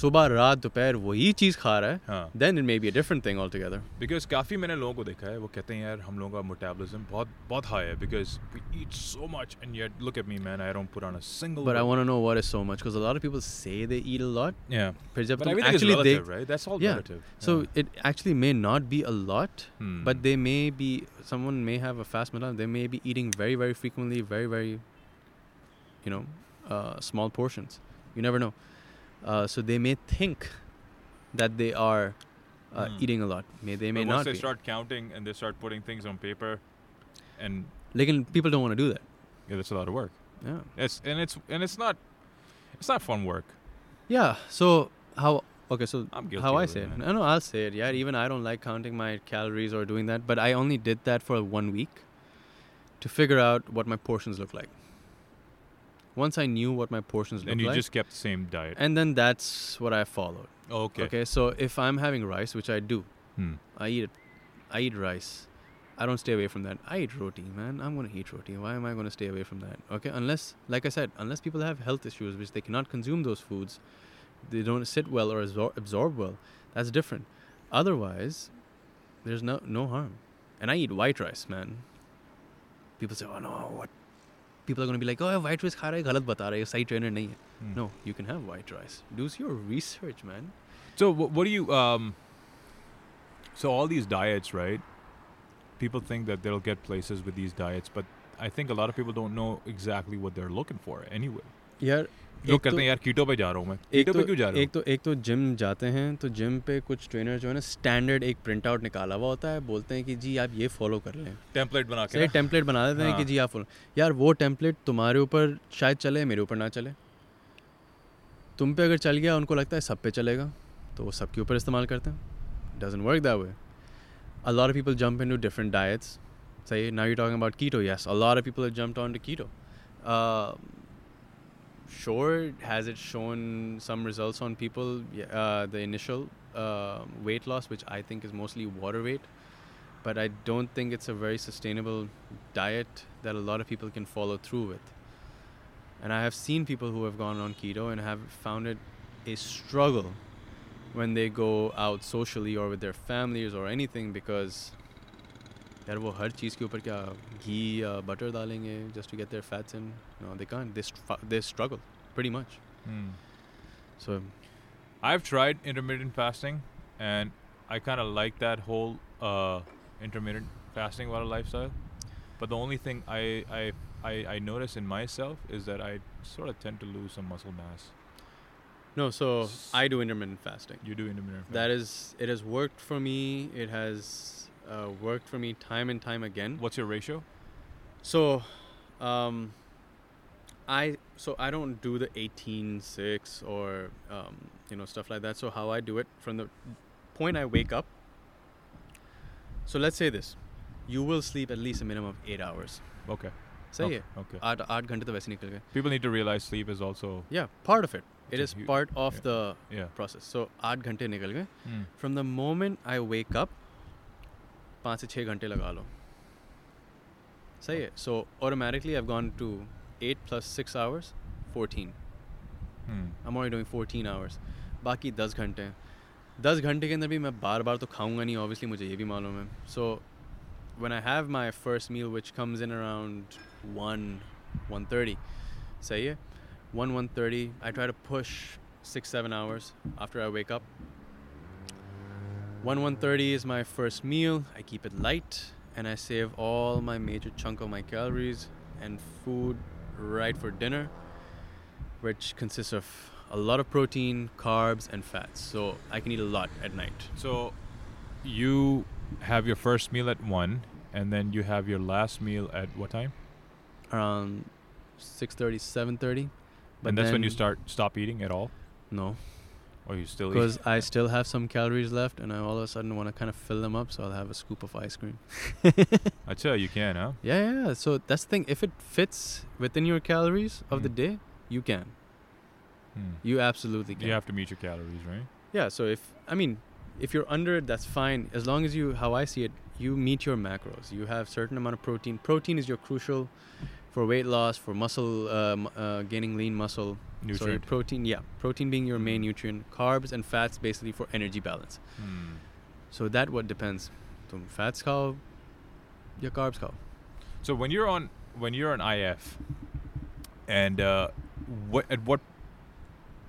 सुबह रात दोपहर वही चीज़ खा रहा है हाँ then it may be a different thing altogether because काफ़ी मैंने लोगों को देखा है वो कहते हैं यार हम लोगों का मोटाबलिज्म बहुत बहुत हाई है because we eat so much and yet look at me man I don't put on a single but I want to know what is so much because a lot of people say they eat a lot yeah फिर जब but तुम everything is actually relative देख right that's all Yeah. relative so yeah. it actually may not be a lot Hmm. but they may be someone may have a fast metabolism they may be eating very very frequently very very you know uh, small portions you never know uh, so they may think that they are uh, Hmm. eating a lot. May they may but once not they be. start counting and they start putting things on paper and Lekin people don't want to do that. Yeah that's a lot of work. Yeah. It's and it's and it's not it's not fun work. Yeah so how okay so how I of it, say it. no no I'll say it. Yeah even I don't like counting my calories or doing that but I only did that for one week to figure out what my portions look like once I knew what my portions look and you like just kept the same diet. and then that's what I followed. Okay, okay so if I'm having rice which I do Hmm. I eat it I eat rice. I don't stay away from that. I eat roti man. I'm gonna eat roti. Why am I gonna stay away from that? Okay unless like I said unless people have health issues which they cannot consume those foods they don't sit well or absor- absorb well that's different. Otherwise there's no no harm. And I eat white rice man. People say oh no what people are gonna be like oh white rice खा रहा है गलत बता रहा है सही trainer नहीं है Hmm. no you can have white rice do your research man So wh- what do you um so all these diets, right? People think that they'll get places with these diets, but I think a lot of people don't know exactly what they're looking for anyway. यार लोग एक कहते तो- हैं यार कीटो पे जा रहा हूँ मैं। एक तो पे क्यों जा रहा एक तो एक तो जिम जाते हैं तो जिम पे कुछ ट्रेनर जो है ना स्टैंडर्ड एक प्रिंट आउट निकाला हुआ होता है बोलते हैं कि जी आप ये फॉलो कर लें। टेम्पलेट बना के टेम्पलेट बना देते हैं कि हाँ। जी आप फॉलो यार वो टेम्पलेट तुम्हारे ऊपर शायद चले मेरे ऊपर ना चले। तुम पे अगर चल गया उनको लगता है सब पे चलेगा तो वो सबके ऊपर इस्तेमाल करते हैं। Doesn't work that way a lot of people jump into different diets. say now you're talking about keto. Yes a lot of people have jumped onto keto. Uh, sure has it shown some results on people uh, the initial uh, weight loss which i think is mostly water weight. But i don't think it's a very sustainable diet that a lot of people can follow through with. And i have seen people who have gone on keto and have found it a struggle when they go out socially or with their families or anything because यार वो हर चीज़ के ऊपर क्या घी या butter डालेंगे just to get their fats in no they can't they, str- they struggle pretty much Hmm. so I've tried intermittent fasting, and I kind of like that whole uh, intermittent fasting water lifestyle. But the only thing I, I I I notice in myself is that I sort of tend to lose some muscle mass. No, so I do intermittent fasting. You do intermittent. That fasting. is, it has worked for me. It has uh, worked for me time and time again. What's your ratio? So, um, I so I don't do the 18-6 or um, you know stuff like that. So how I do it from the point I wake up. So let's say this, you will sleep at least a minimum of eight hours. Okay. सही okay. है Okay. आठ आठ घंटे तो वैसे निकल गए People need to realize sleep is also yeah part of it it It's a is hu- part of yeah. the yeah. process so आठ घंटे निकल गए Mm. from the moment I wake up पाँच से छः घंटे लगा लो। सही है? So automatically I gonna eight plus six hours fourteen I already doing fourteen hours बाकी दस घंटे हैं। दस घंटे के अंदर भी मैं बार बार तो खाऊँगा नहीं ऑब्वियसली मुझे ये भी मालूम है। So when I have my first meal which comes in around one one thirty सही है? One one thirty I try to push six seven hours after I wake up 1 1.30 is my first meal I keep it light and I save all my major chunk of my calories and food right for dinner which consists of a lot of protein, carbs, and fats. So I can eat a lot at night. So you have your first meal at one, and then you have your last meal at what time? Around 6:30, 7:30. and that's when you start stop eating at all, No, or you still because I still have some calories left, and I all of a sudden want to kind of fill them up. So I'll have a scoop of ice cream. [laughs] I tell you you can, huh? Yeah, yeah. So that's the thing. If it fits within your calories of the Mm. day, you can. Hmm. You absolutely can. You have to meet your calories, right? Yeah, so if I mean, if you're under it, that's fine. As long as you, how I see it, you meet your macros. You have certain amount of protein. Protein is your crucial for weight loss, for muscle um, uh, gaining lean muscle. So your Nutrient. protein, yeah, protein being your main nutrient. Carbs and fats basically for energy balance. Hmm. So that what depends. तुम fats खाओ या carbs खाओ. So when you're on when you're on IF, and uh, what at what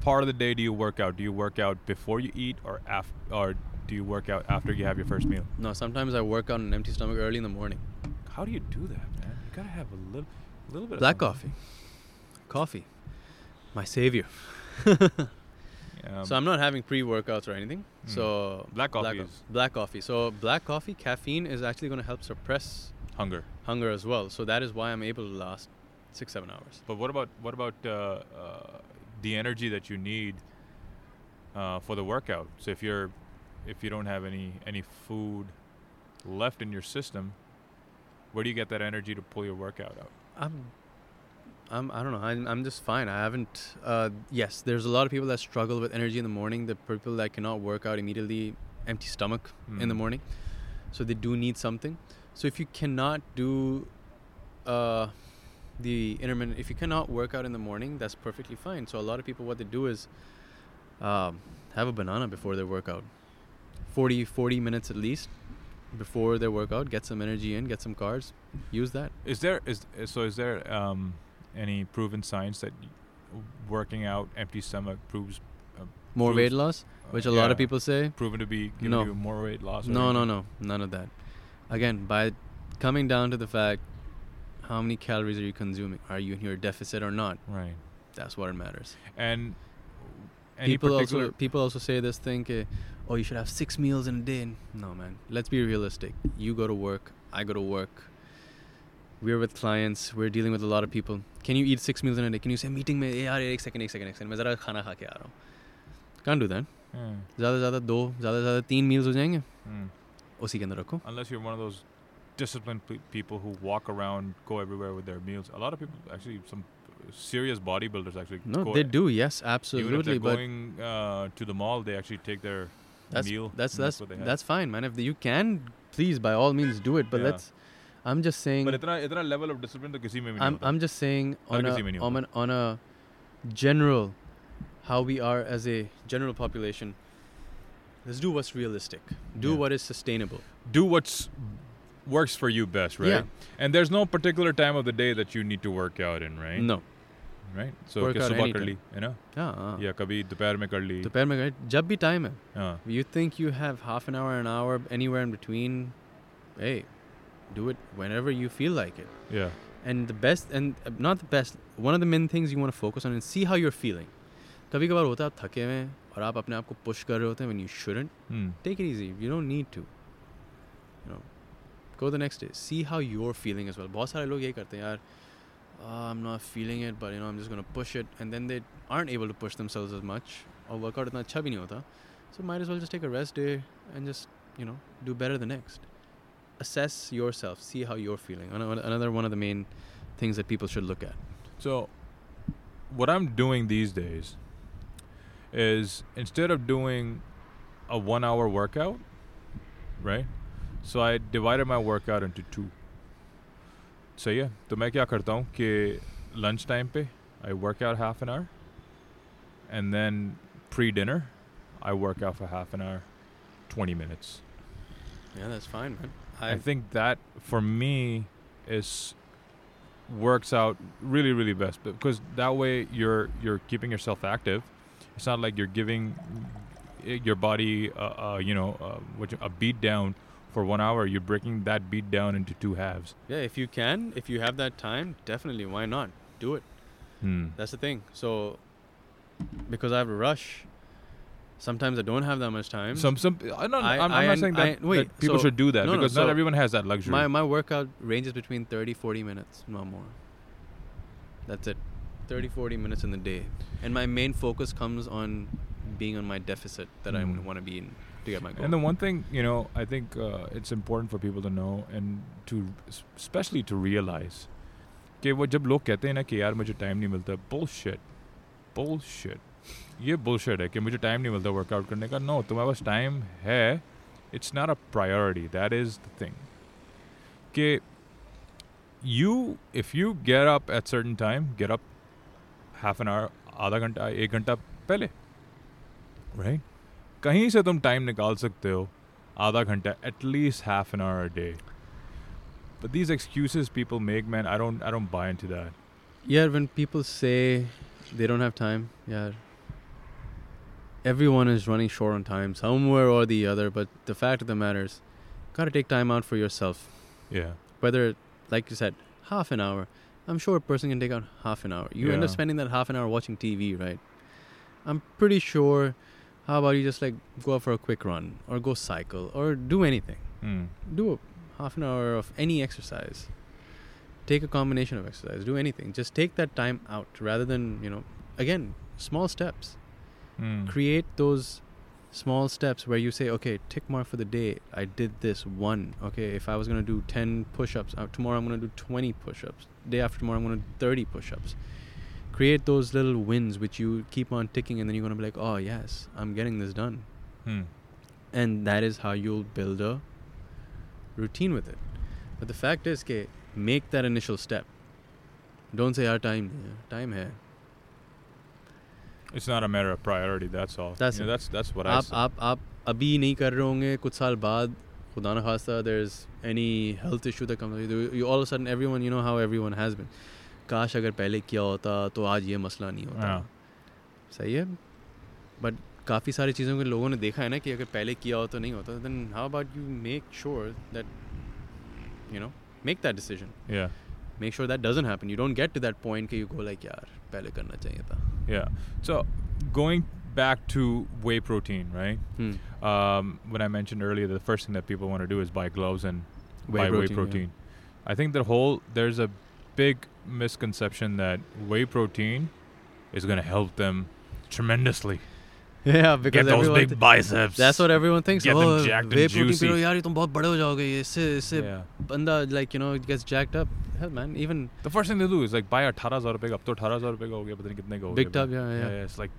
part of the day do you work out? Do you work out before you eat, or after, or do you work out after you have your first meal? No, sometimes I work out on an empty stomach early in the morning. How do you do that, man? You gotta have a little, little bit. Black of coffee. Coffee. My savior. Um, so I'm not having pre-workouts or anything. Hmm. So Black coffee black, is- black coffee. So black coffee, caffeine is actually going to help suppress hunger. hunger as well. So that is why I'm able to last six, seven hours. But what about what about uh, uh, the energy that you need uh, for the workout? So if you're if you don't have any any food left in your system, where do you get that energy to pull your workout out? I'm, I'm, I don't know. I'm, I'm just fine. I haven't. Uh, yes, there's a lot of people that struggle with energy in the morning. The people that cannot work out immediately, empty stomach in the Mm. morning, so they do need something. So if you cannot do uh, the intermittent, if you cannot work out in the morning, that's perfectly fine. So a lot of people, what they do is um, have a banana before their workout, 40, 40 minutes at least before their workout. Get some energy in, get some carbs. Use that. Is there is uh, so is there um, any proven science that working out empty stomach proves More Proves- weight loss, which uh, a lot of people say. proven to be giving No. you more weight loss? No, no, anything? no, none of that. Again, by coming down to the fact, how many calories are you consuming? Are you in your deficit or not? Right. That's what matters. And any people particular also people also say this thing, oh, you should have six meals in a day. No, man. Let's be realistic. You go to work. I go to work. We're with clients. We're dealing with a lot of people. Can you eat six meals in a day? Can you say meeting में यार एक second एक second एक second मैं ज़रा खाना खा के आ रहा हूँ. Can't do that. Yeah. ज़्यादा से ज़्यादा दो ज़्यादा से ज़्यादा तीन meals हो जाएंगे. Mm. उसी के अंदर रखो. unless you're one of those disciplined pe- people who walk around, go everywhere with their meals. A lot of people, actually, some serious bodybuilders actually. No, go they do. Yes, Even if absolutely. they're But going uh, to the mall, they actually take their that's meal. that's and that's what they have. that's fine, man. If you can, please by all means do it. But Yeah. let's. I'm just saying. But इतना इतना level of discipline तो किसी में भी नहीं I'm होता. I'm just saying on किसी में नहीं a on, an, on a general, how we are as a general population. Let's do what's realistic. Do Yeah. what is sustainable. do what's works for you best, right? Yeah. And there's no particular time of the day that you need to work out in, right? No. right? So कि Workout सुबह कर anytime. ली है ना हाँ हाँ या कभी दोपहर में कर ली दोपहर में गए जब भी टाइम है हाँ you think you have half an hour an hour anywhere in between hey do it whenever you feel like it yeah and the best and uh, not the best one of the main things you want to focus on and see how you're feeling कभी कभार होता है आप थके हुए हैं और आप अपने आप को पुश कर रहे होते हैं when you shouldn't hmm. take it easy you don't need to you know go the next day see how you're feeling as well बहुत सारे लोग यही करते हैं यार "Ah, I'm not feeling it but you know I'm just gonna push it and then they aren't able to push themselves as much और workout इतना अच्छा भी नहीं होता so might as well just take a rest day and just you know do better the next assess yourself see how you're feeling Ano- another one of the main things that people should look at So, what I'm doing these days is instead of doing a one hour workout, right? So I divided my workout into two. सही है तो मैं क्या करता हूँ कि lunch time पे I work out half an hour and then pre dinner I work out for half an hour 20 minutes. yeah that's fine man I think that for me is works out really really best because that way you're you're keeping yourself active. It's not like you're giving i- your body uh, uh, you know uh, what you- a beat down for one hour. You're breaking that beat down into two halves. yeah if you can if you have that time definitely why not do it Hmm. That's the thing. So, because I have to rush, sometimes I don't have that much time. Some some I'm not, I- I'm, I not saying that, I- wait, that people so- should do that no, no, because not so everyone has that luxury. my my workout ranges between 30 40 minutes, no more. That's it. 30 40 minutes in the day. And my main focus comes on being on my deficit that I Mm. want to be in to get my goal. And the one thing, you know, I think uh, it's important for people to know and to, especially to realize, कि वो जब लोग कहते हैं ना कि यार मुझे टाइम नहीं मिलता bullshit, bullshit. ये bullshit है कि मुझे टाइम नहीं मिलता वर्कआउट करने का नो तुम्हारे पास टाइम है it's not a priority that is the thing कि you if you get up at certain time get up half an hour आधा घंटा एक घंटा पहले राइट कहीं से तुम टाइम निकाल सकते हो आधा घंटा at least half an hour a day but these excuses people make man i don't i don't buy into that Yeah, when people say they don't have time, yeah. Everyone is running short on time somewhere or the other, but the fact of the matter is, gotta take time out for yourself. yeah Whether, like you said, half an hour. I'm sure a person can take out half an hour. You end up Yeah. spending that half an hour watching TV, right? I'm pretty sure. how about you just like go out for a quick run or go cycle or do anything? Hmm. do a half an hour of any exercise. Take a combination of exercise. Do anything. Just take that time out rather than you know again small steps. Hmm. create those small steps where you say okay tick mark for the day. I did this one. Okay if i was going to do 10 push-ups uh, tomorrow i'm going to do 20 push-ups. Day after tomorrow i'm going to do 30 push-ups create those little wins which you keep on ticking and then you're going to be like oh yes i'm getting this done. Hmm. and that is how you'll build a routine with it. But the fact is okay make that initial step. Don't say our time time here it's not a matter of priority that's all. That's know, that's that's what aap, i aap, abhi nahi kar rahe kuch saal baad khasta there's any health issue that comes you all of a sudden everyone you know how everyone has been. काश अगर पहले किया होता तो आज ये मसला नहीं होता हाँ. सही है बट काफ़ी सारी चीज़ों के लोगों ने देखा है ना कि अगर पहले किया हो तो नहीं होता then how about you make sure that you know make that decision yeah make sure that doesn't happen you don't get to that point कि you go like यार पहले करना चाहिए था yeah so going back to whey protein right hmm. um, when I mentioned earlier, the first thing that people want to do is buy gloves and Whey buy whey protein, yeah. protein. I think the whole there's a big misconception that whey protein is going to help them tremendously. Yeah, because Get those big th- biceps. That's what everyone thinks. Get oh, them jacked whey and protein juicy. Pilo, yaar, tum bahut bade ho jaoge. Banda, like, you know, gets jacked up. Hell, man, even... The first thing they do is, like, buy 18,000 rupees. Ab to 18,000 rupees ho gaya, pata nahi kitne Big tub, yeah, yeah, yeah. Yeah, it's like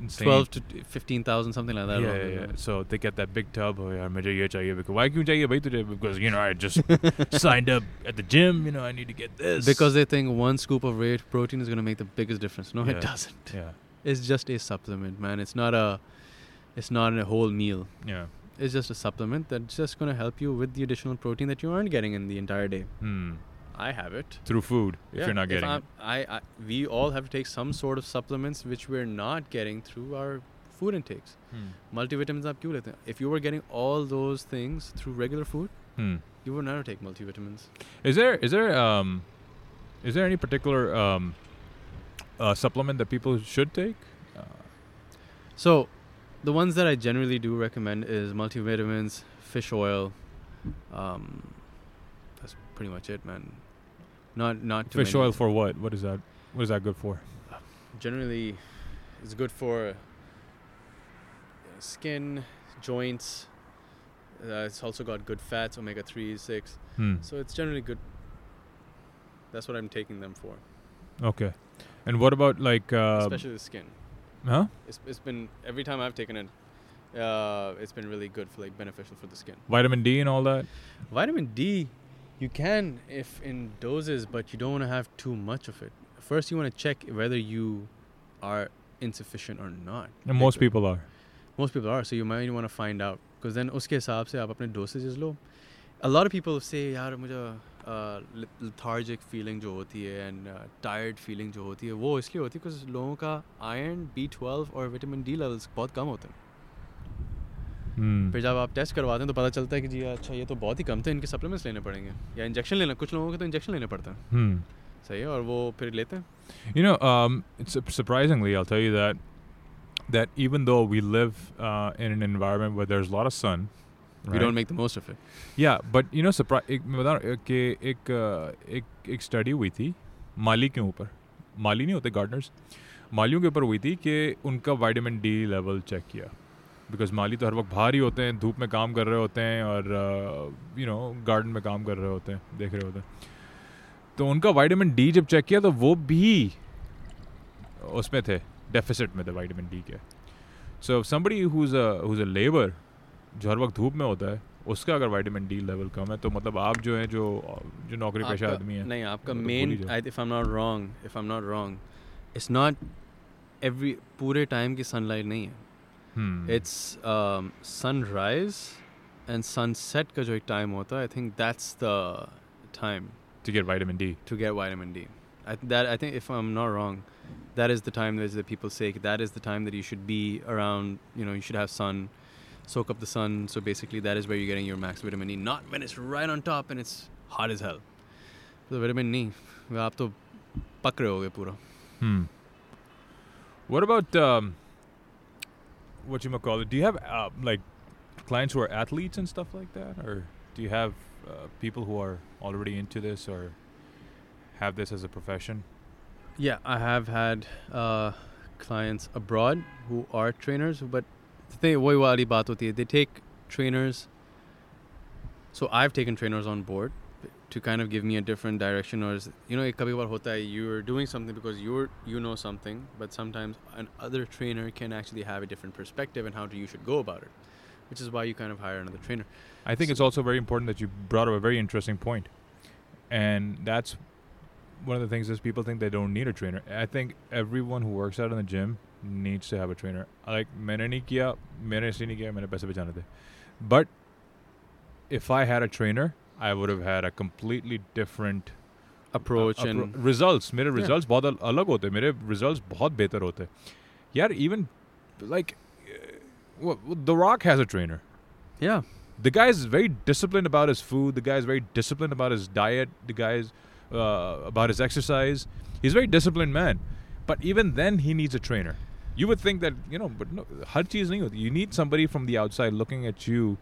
insane. 12 to 15,000, something like that. Yeah, yeah, yeah. So they get that big tub. Oh, yaar, mujhe ye chahiye. Because, why do chahiye bhai this? Because, you know, I just [laughs] signed up at the gym. You know, I need to get this. Because they think one scoop of whey protein is going to make the biggest difference. No, yeah. it doesn't. Yeah it's just a supplement man it's not a it's not a whole meal yeah it's just a supplement that's just going to help you with the additional protein that you aren't getting in the entire day hmm I have it. through food if Yeah, you're not getting it. I'm- I, I, we all have to take some sort of supplements which we're not getting through our food intakes. Hmm. Multivitamins आप क्यों लेते हैं? If you were getting all those things through regular food, Hmm. you would never take multivitamins. Is there is there um is there any particular um uh, supplement that people should take? Uh, So, the ones that I generally do recommend is multivitamins, fish oil. Um, that's pretty much it, man. Not not too fish many. oil for what? What is that? What is that good for? Generally, it's good for uh, skin, joints. Uh, it's also got good fats, omega three, six. Hmm. So it's generally good. That's what I'm taking them for, Okay. And what about like uh, especially the skin. huh? It's, it's been every time I've taken it, uh, it's been really good for like beneficial for the skin. Vitamin D and all that? Vitamin D, you can if in doses, but you don't want to have too much of it. First, you want to check whether you are insufficient or not. And most Like, people are. most people are, so you might want to find out because then उसके हिसाब से आप अपने dosages low. A lot of people say यार मुझे lethargic feeling जो होती है एंड टायर्ड फीलिंग जो होती है वो इसलिए होती है क्योंकि लोगों का आयरन बी ट्वेल्व और विटामिन डी लेवल्स बहुत कम होते हैं। फिर जब आप टेस्ट करवाते हैं तो पता चलता है कि जी अच्छा ये तो बहुत ही कम थे इनके सप्लीमेंट्स लेने पड़ेंगे या इंजेक्शन लेना कुछ लोगों के तो इंजेक्शन लेने पड़ते हैं। सही है और वो फिर लेते हैं। You know surprisingly I tell you that that even though we live in an environment where there is lot of sun of right? Don't make the most of it Yeah, but you know, surprise. एक मैं बता रहा कि एक एक एक study हुई थी माली के ऊपर। माली नहीं होते गार्डनर्स मालियों के ऊपर हुई थी कि उनका वाइटामिन डी लेवल चेक किया। बिकॉज़ माली तो हर वक्त बाहर ही होते हैं धूप में काम कर रहे होते हैं और यू नो गार्डन में काम कर रहे होते हैं देख रहे होते हैं। तो उनका वाइटामिन डी जब चेक किया तो वो भी उसमें थे डेफिसिट में थे वाइटामिन डी के। So somebody who's a who's a labour जो हर वक्त धूप में होता है उसका अगर वाइटामिन डी लेवल कम है तो मतलब आप जो है जो जो नौकरी पेशा आपका- आदमी है नहीं आपका वो तो भूल मेन ही जाओ। If I am not wrong if I am not wrong it's not every पूरे टाइम की सनलाइट नहीं है Hmm. It's sunrise and sunset का जो एक टाइम होता है I think that's the time to get vitamin D. to get vitamin D. I, that I think, if I'm not wrong, that is the time that the people say that is the time that you should be around. You know, you should have sun, soak up the sun. So basically, that is where you're getting your max vitamin E. Not when it's right on top and it's hot as hell. The vitamin E, आप तो पक रहे होगे पूरा. Hmm. What about um, what you call it? Do you have uh, like clients who are athletes and stuff like that, or do you have uh, people who are already into this or have this as a profession? Yeah, I have had uh, clients abroad who are trainers, but the thing, वही वाली बात होती है. They take trainers. So I've taken trainers on board to kind of give me a different direction, or is- you know, एक कभी कभार होता है you're doing something because you're you know something, but sometimes an other trainer can actually have a different perspective and how do you should go about it, which is why you kind of hire another trainer. I think So- it's also very important that you brought up a very interesting point, and that's one of the things is people think they don't need a trainer. I think everyone who works out in the gym needs to have a trainer. Like मैंने नहीं किया, मैंने इसलिए नहीं किया, मैंने पैसे बचाने थे. But if I had a trainer, I would have had a completely different Approach uh, appro- and results. मेरे Yeah. results बहुत अल- अलग होते हैं. मेरे results बहुत बेहतर होते हैं. यार even like uh, well, The Rock has a trainer yeah, the guy is very disciplined about his food. The guy is very disciplined about his diet. The guy is uh, about his exercise. He's a very disciplined man. But even then, he needs a trainer. You would think that you know, but no, हर चीज नहीं होती. You need somebody from the outside looking at you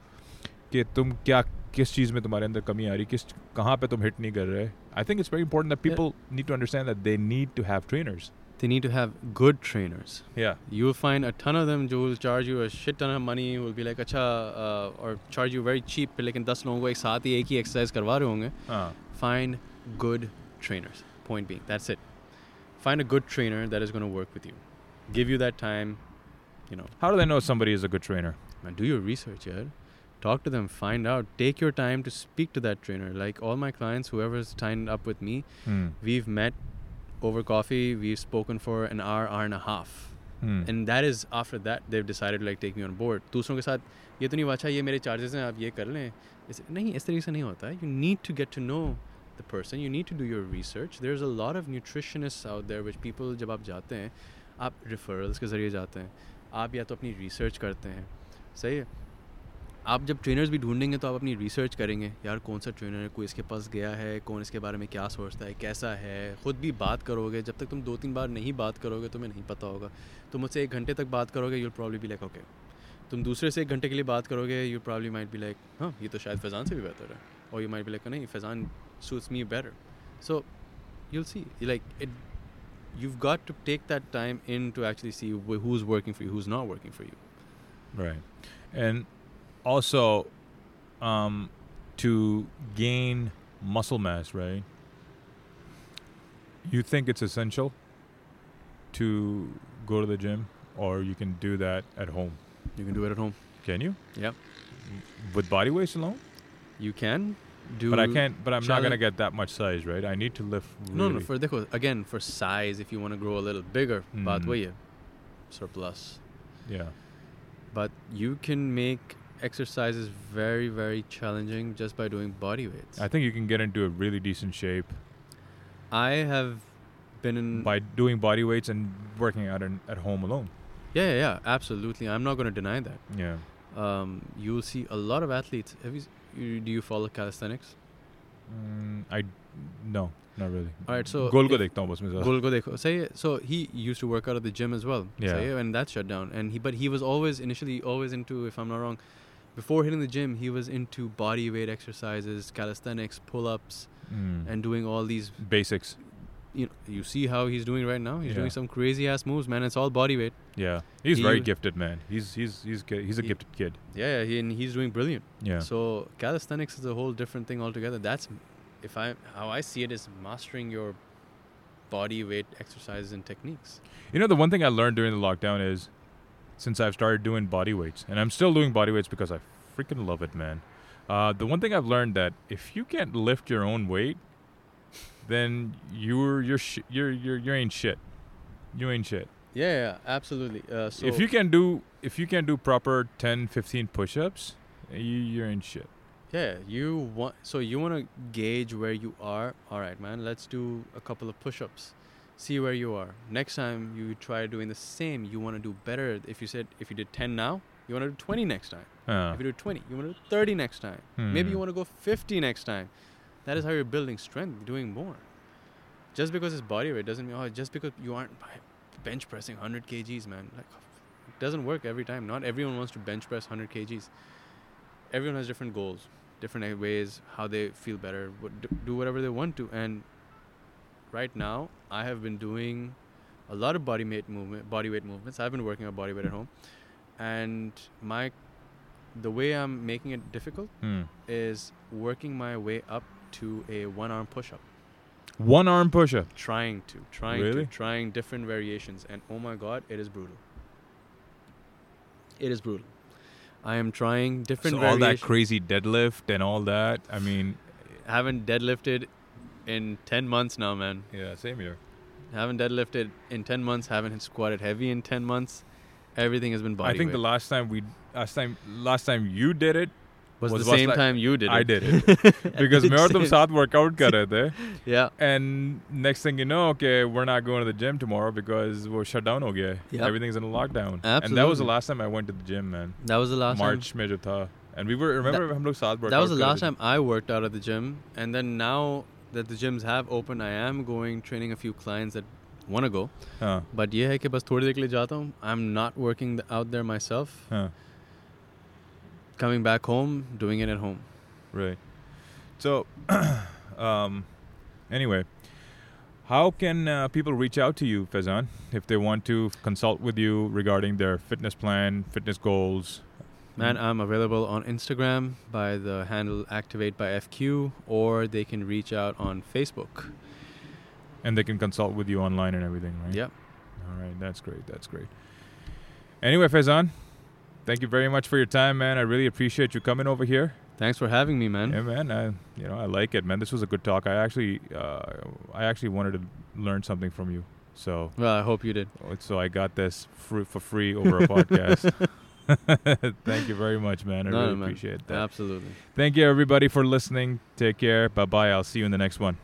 कि तुम क्या किस चीज में तुम्हारे अंदर कमी आ रही किस कहाँ पे तुम हिट नहीं कर रहे I think it's very important that Yeah. people need to understand that they need to have trainers. they need to have good trainers. Yeah. you'll find a ton of them who will charge you a shit ton of money will be like अच्छा uh, or charge you very cheap पे लेकिन दस लोगों को एक साथ ही एक ही exercise करवा रहे होंगे Uh, find good trainers point being that's it find a good trainer that is going to work with you give you that time you know how do they know somebody is a good trainer? man, do your research yeah talk to them find out take your time to speak to that trainer like all my clients whoever's signed up with me Hmm. we've met over coffee we've spoken for an hour hour and a half Hmm. and that is after that they've decided to like take me on board दूसरों के साथ ये तो नहीं हुआ, अच्छा ये मेरे चार्जेस हैं आप ये कर लें इस, नहीं इस तरीके से नहीं होता है you need to get to know the person. You need to do your research. There's a lot of nutritionists out there which people जब आप जाते हैं आप referrals के ज़रिए जाते हैं, आप या तो अपनी रिसर्च करते हैं, सही है? आप जब ट्रेनर्स भी ढूंढेंगे तो आप अपनी रिसर्च करेंगे, यार कौन सा ट्रेनर है, कोई इसके पास गया है, कौन इसके बारे में क्या सोचता है, कैसा है, ख़ुद भी बात करोगे, जब तक तुम दो तीन बार नहीं बात करोगे तुम्हें नहीं पता होगा, तुम मुझसे एक घंटे तक बात करोगे यूल प्रॉब्ली भी लाइक ओके तुम दूसरे से एक घंटे के लिए बात करोगे you probably might be like हाँ ये तो शायद फैज़ान से भी बेहतर है. और यू माइट बी लाइक नहीं, Faizan suits me better so you'll see like it you've got to take that time in to actually see wh- who's working for you, who's not working for you. Right. And also, um, to gain muscle mass, right? You think it's essential to go to the gym, or you can do that at home? You can do it at home. Can you? Yep. With body weights alone? You can do. but I can't. But I'm not gonna challenge- get that much size, right? I need to lift. No, no. really- For देखो again for size, if you want to grow a little bigger, बात Mm. वही है, surplus. yeah. But you can make exercises very, very challenging just by doing body weights. I think you can get into a really decent shape I have been in. by doing body weights and working out in, at home alone. yeah, yeah, yeah, absolutely. I'm not going to deny that. Yeah. Um, you'll see a lot of athletes. Have you, s- you? Do you follow calisthenics? Mm, I no, not really. Alright, so गोल को if- देखता हूँ बस मैं ज़्यादा। Gol ko dekho. Say so he used to work out at the gym as well. Yeah. Say, and that shut down. And he but he was always initially always into if I'm not wrong, before hitting the gym he was into body weight exercises, calisthenics, pull ups, Mm. and doing all these. basics. you know, you see how he's doing right now. He's Yeah. doing some crazy ass moves, man. It's all body weight. Yeah, he's He very gifted, man. He's he's he's he's a He- gifted kid. Yeah, yeah he, and he's doing brilliant. Yeah. So calisthenics is a whole different thing altogether. That's if I how I see it is mastering your body weight exercises and techniques. You know, the one thing I learned during the lockdown is since I've started doing body weights, and I'm still doing body weights because I freaking love it, man. Uh, the one thing I've learned that if you can't lift your own weight, then you're you're sh- you're you're you ain't shit. You ain't shit. Yeah, yeah, absolutely. Uh, so if you can do if you can do proper 10, 15 push-ups, you you're in shit. Yeah, you want so you want to gauge where you are. All right, man. Let's do a couple of push-ups. See where you are. Next time you try doing the same, you want to do better. If you said if you did 10 now, you want to do 20 next time. Uh, If you do 20, you want to do 30 next time. Maybe you hmm. want to go 50 next time. That is how you're building strength, doing more. Just because it's body weight doesn't mean oh, just because you aren't bench pressing 100 kgs, man. Like it doesn't work every time. Not everyone wants to bench press 100 kgs. Everyone has different goals, different ways how they feel better. do- Do whatever they want to. And right now, I have been doing a lot of body weight movement, body weight movements. I've been working on body weight at home, and my the way I'm making it difficult Hmm. is working my way up to a one arm push up. One arm push-up. Trying to, trying Really? to, trying different variations. And oh my god, it is brutal. It is brutal. I am trying different So all that crazy deadlift and all that. I mean, haven't deadlifted in 10 months now, man. yeah, same here. Haven't deadlifted in 10 months. Haven't squatted heavy in 10 months. Everything has been body I think the last time we last time last time you did it was, was- the was same like- time you did it. I did it [laughs] [laughs] [laughs] because मैं और तुम Same- साथ workout कर रहे थे Yeah. and next thing you know okay we're not going to the gym tomorrow because we're shut down हो गया है. Yep. everything's in a lockdown and that was the Absolutely. last time I went to the gym man That was the last time. March में जो था and we were remember हम लोग साथ workout that was the कर रहे last थे. time I worked out at the gym, and then now that the gyms have opened, I am going training a few clients that want to go. हाँ But ये है कि बस थोड़ी देर के लिए जाता हूँ. I'm not working th- out there myself. हाँ Coming back home, doing it at home. Right. So, [coughs] um, anyway, how can uh, people reach out to you, Faizan, if they want to consult with you regarding their fitness plan, fitness goals? Man, I'm available on Instagram by the handle Activate by FQ, or they can reach out on Facebook. and they can consult with you online and everything, right? Yep. All right, that's great. That's great. Anyway, Faizan, thank you very much for your time, man. I really appreciate you coming over here. Thanks for having me, man. Yeah, man. I, you know, I like it, man. This was a good talk. I actually, uh, I actually wanted to learn something from you. So, Well, I hope you did. so I got this fr- for free over a podcast. [laughs] [laughs] Thank you very much, man. I No, really man. appreciate that. Absolutely. Thank you, everybody, for listening. Take care. Bye bye. I'll see you in the next one.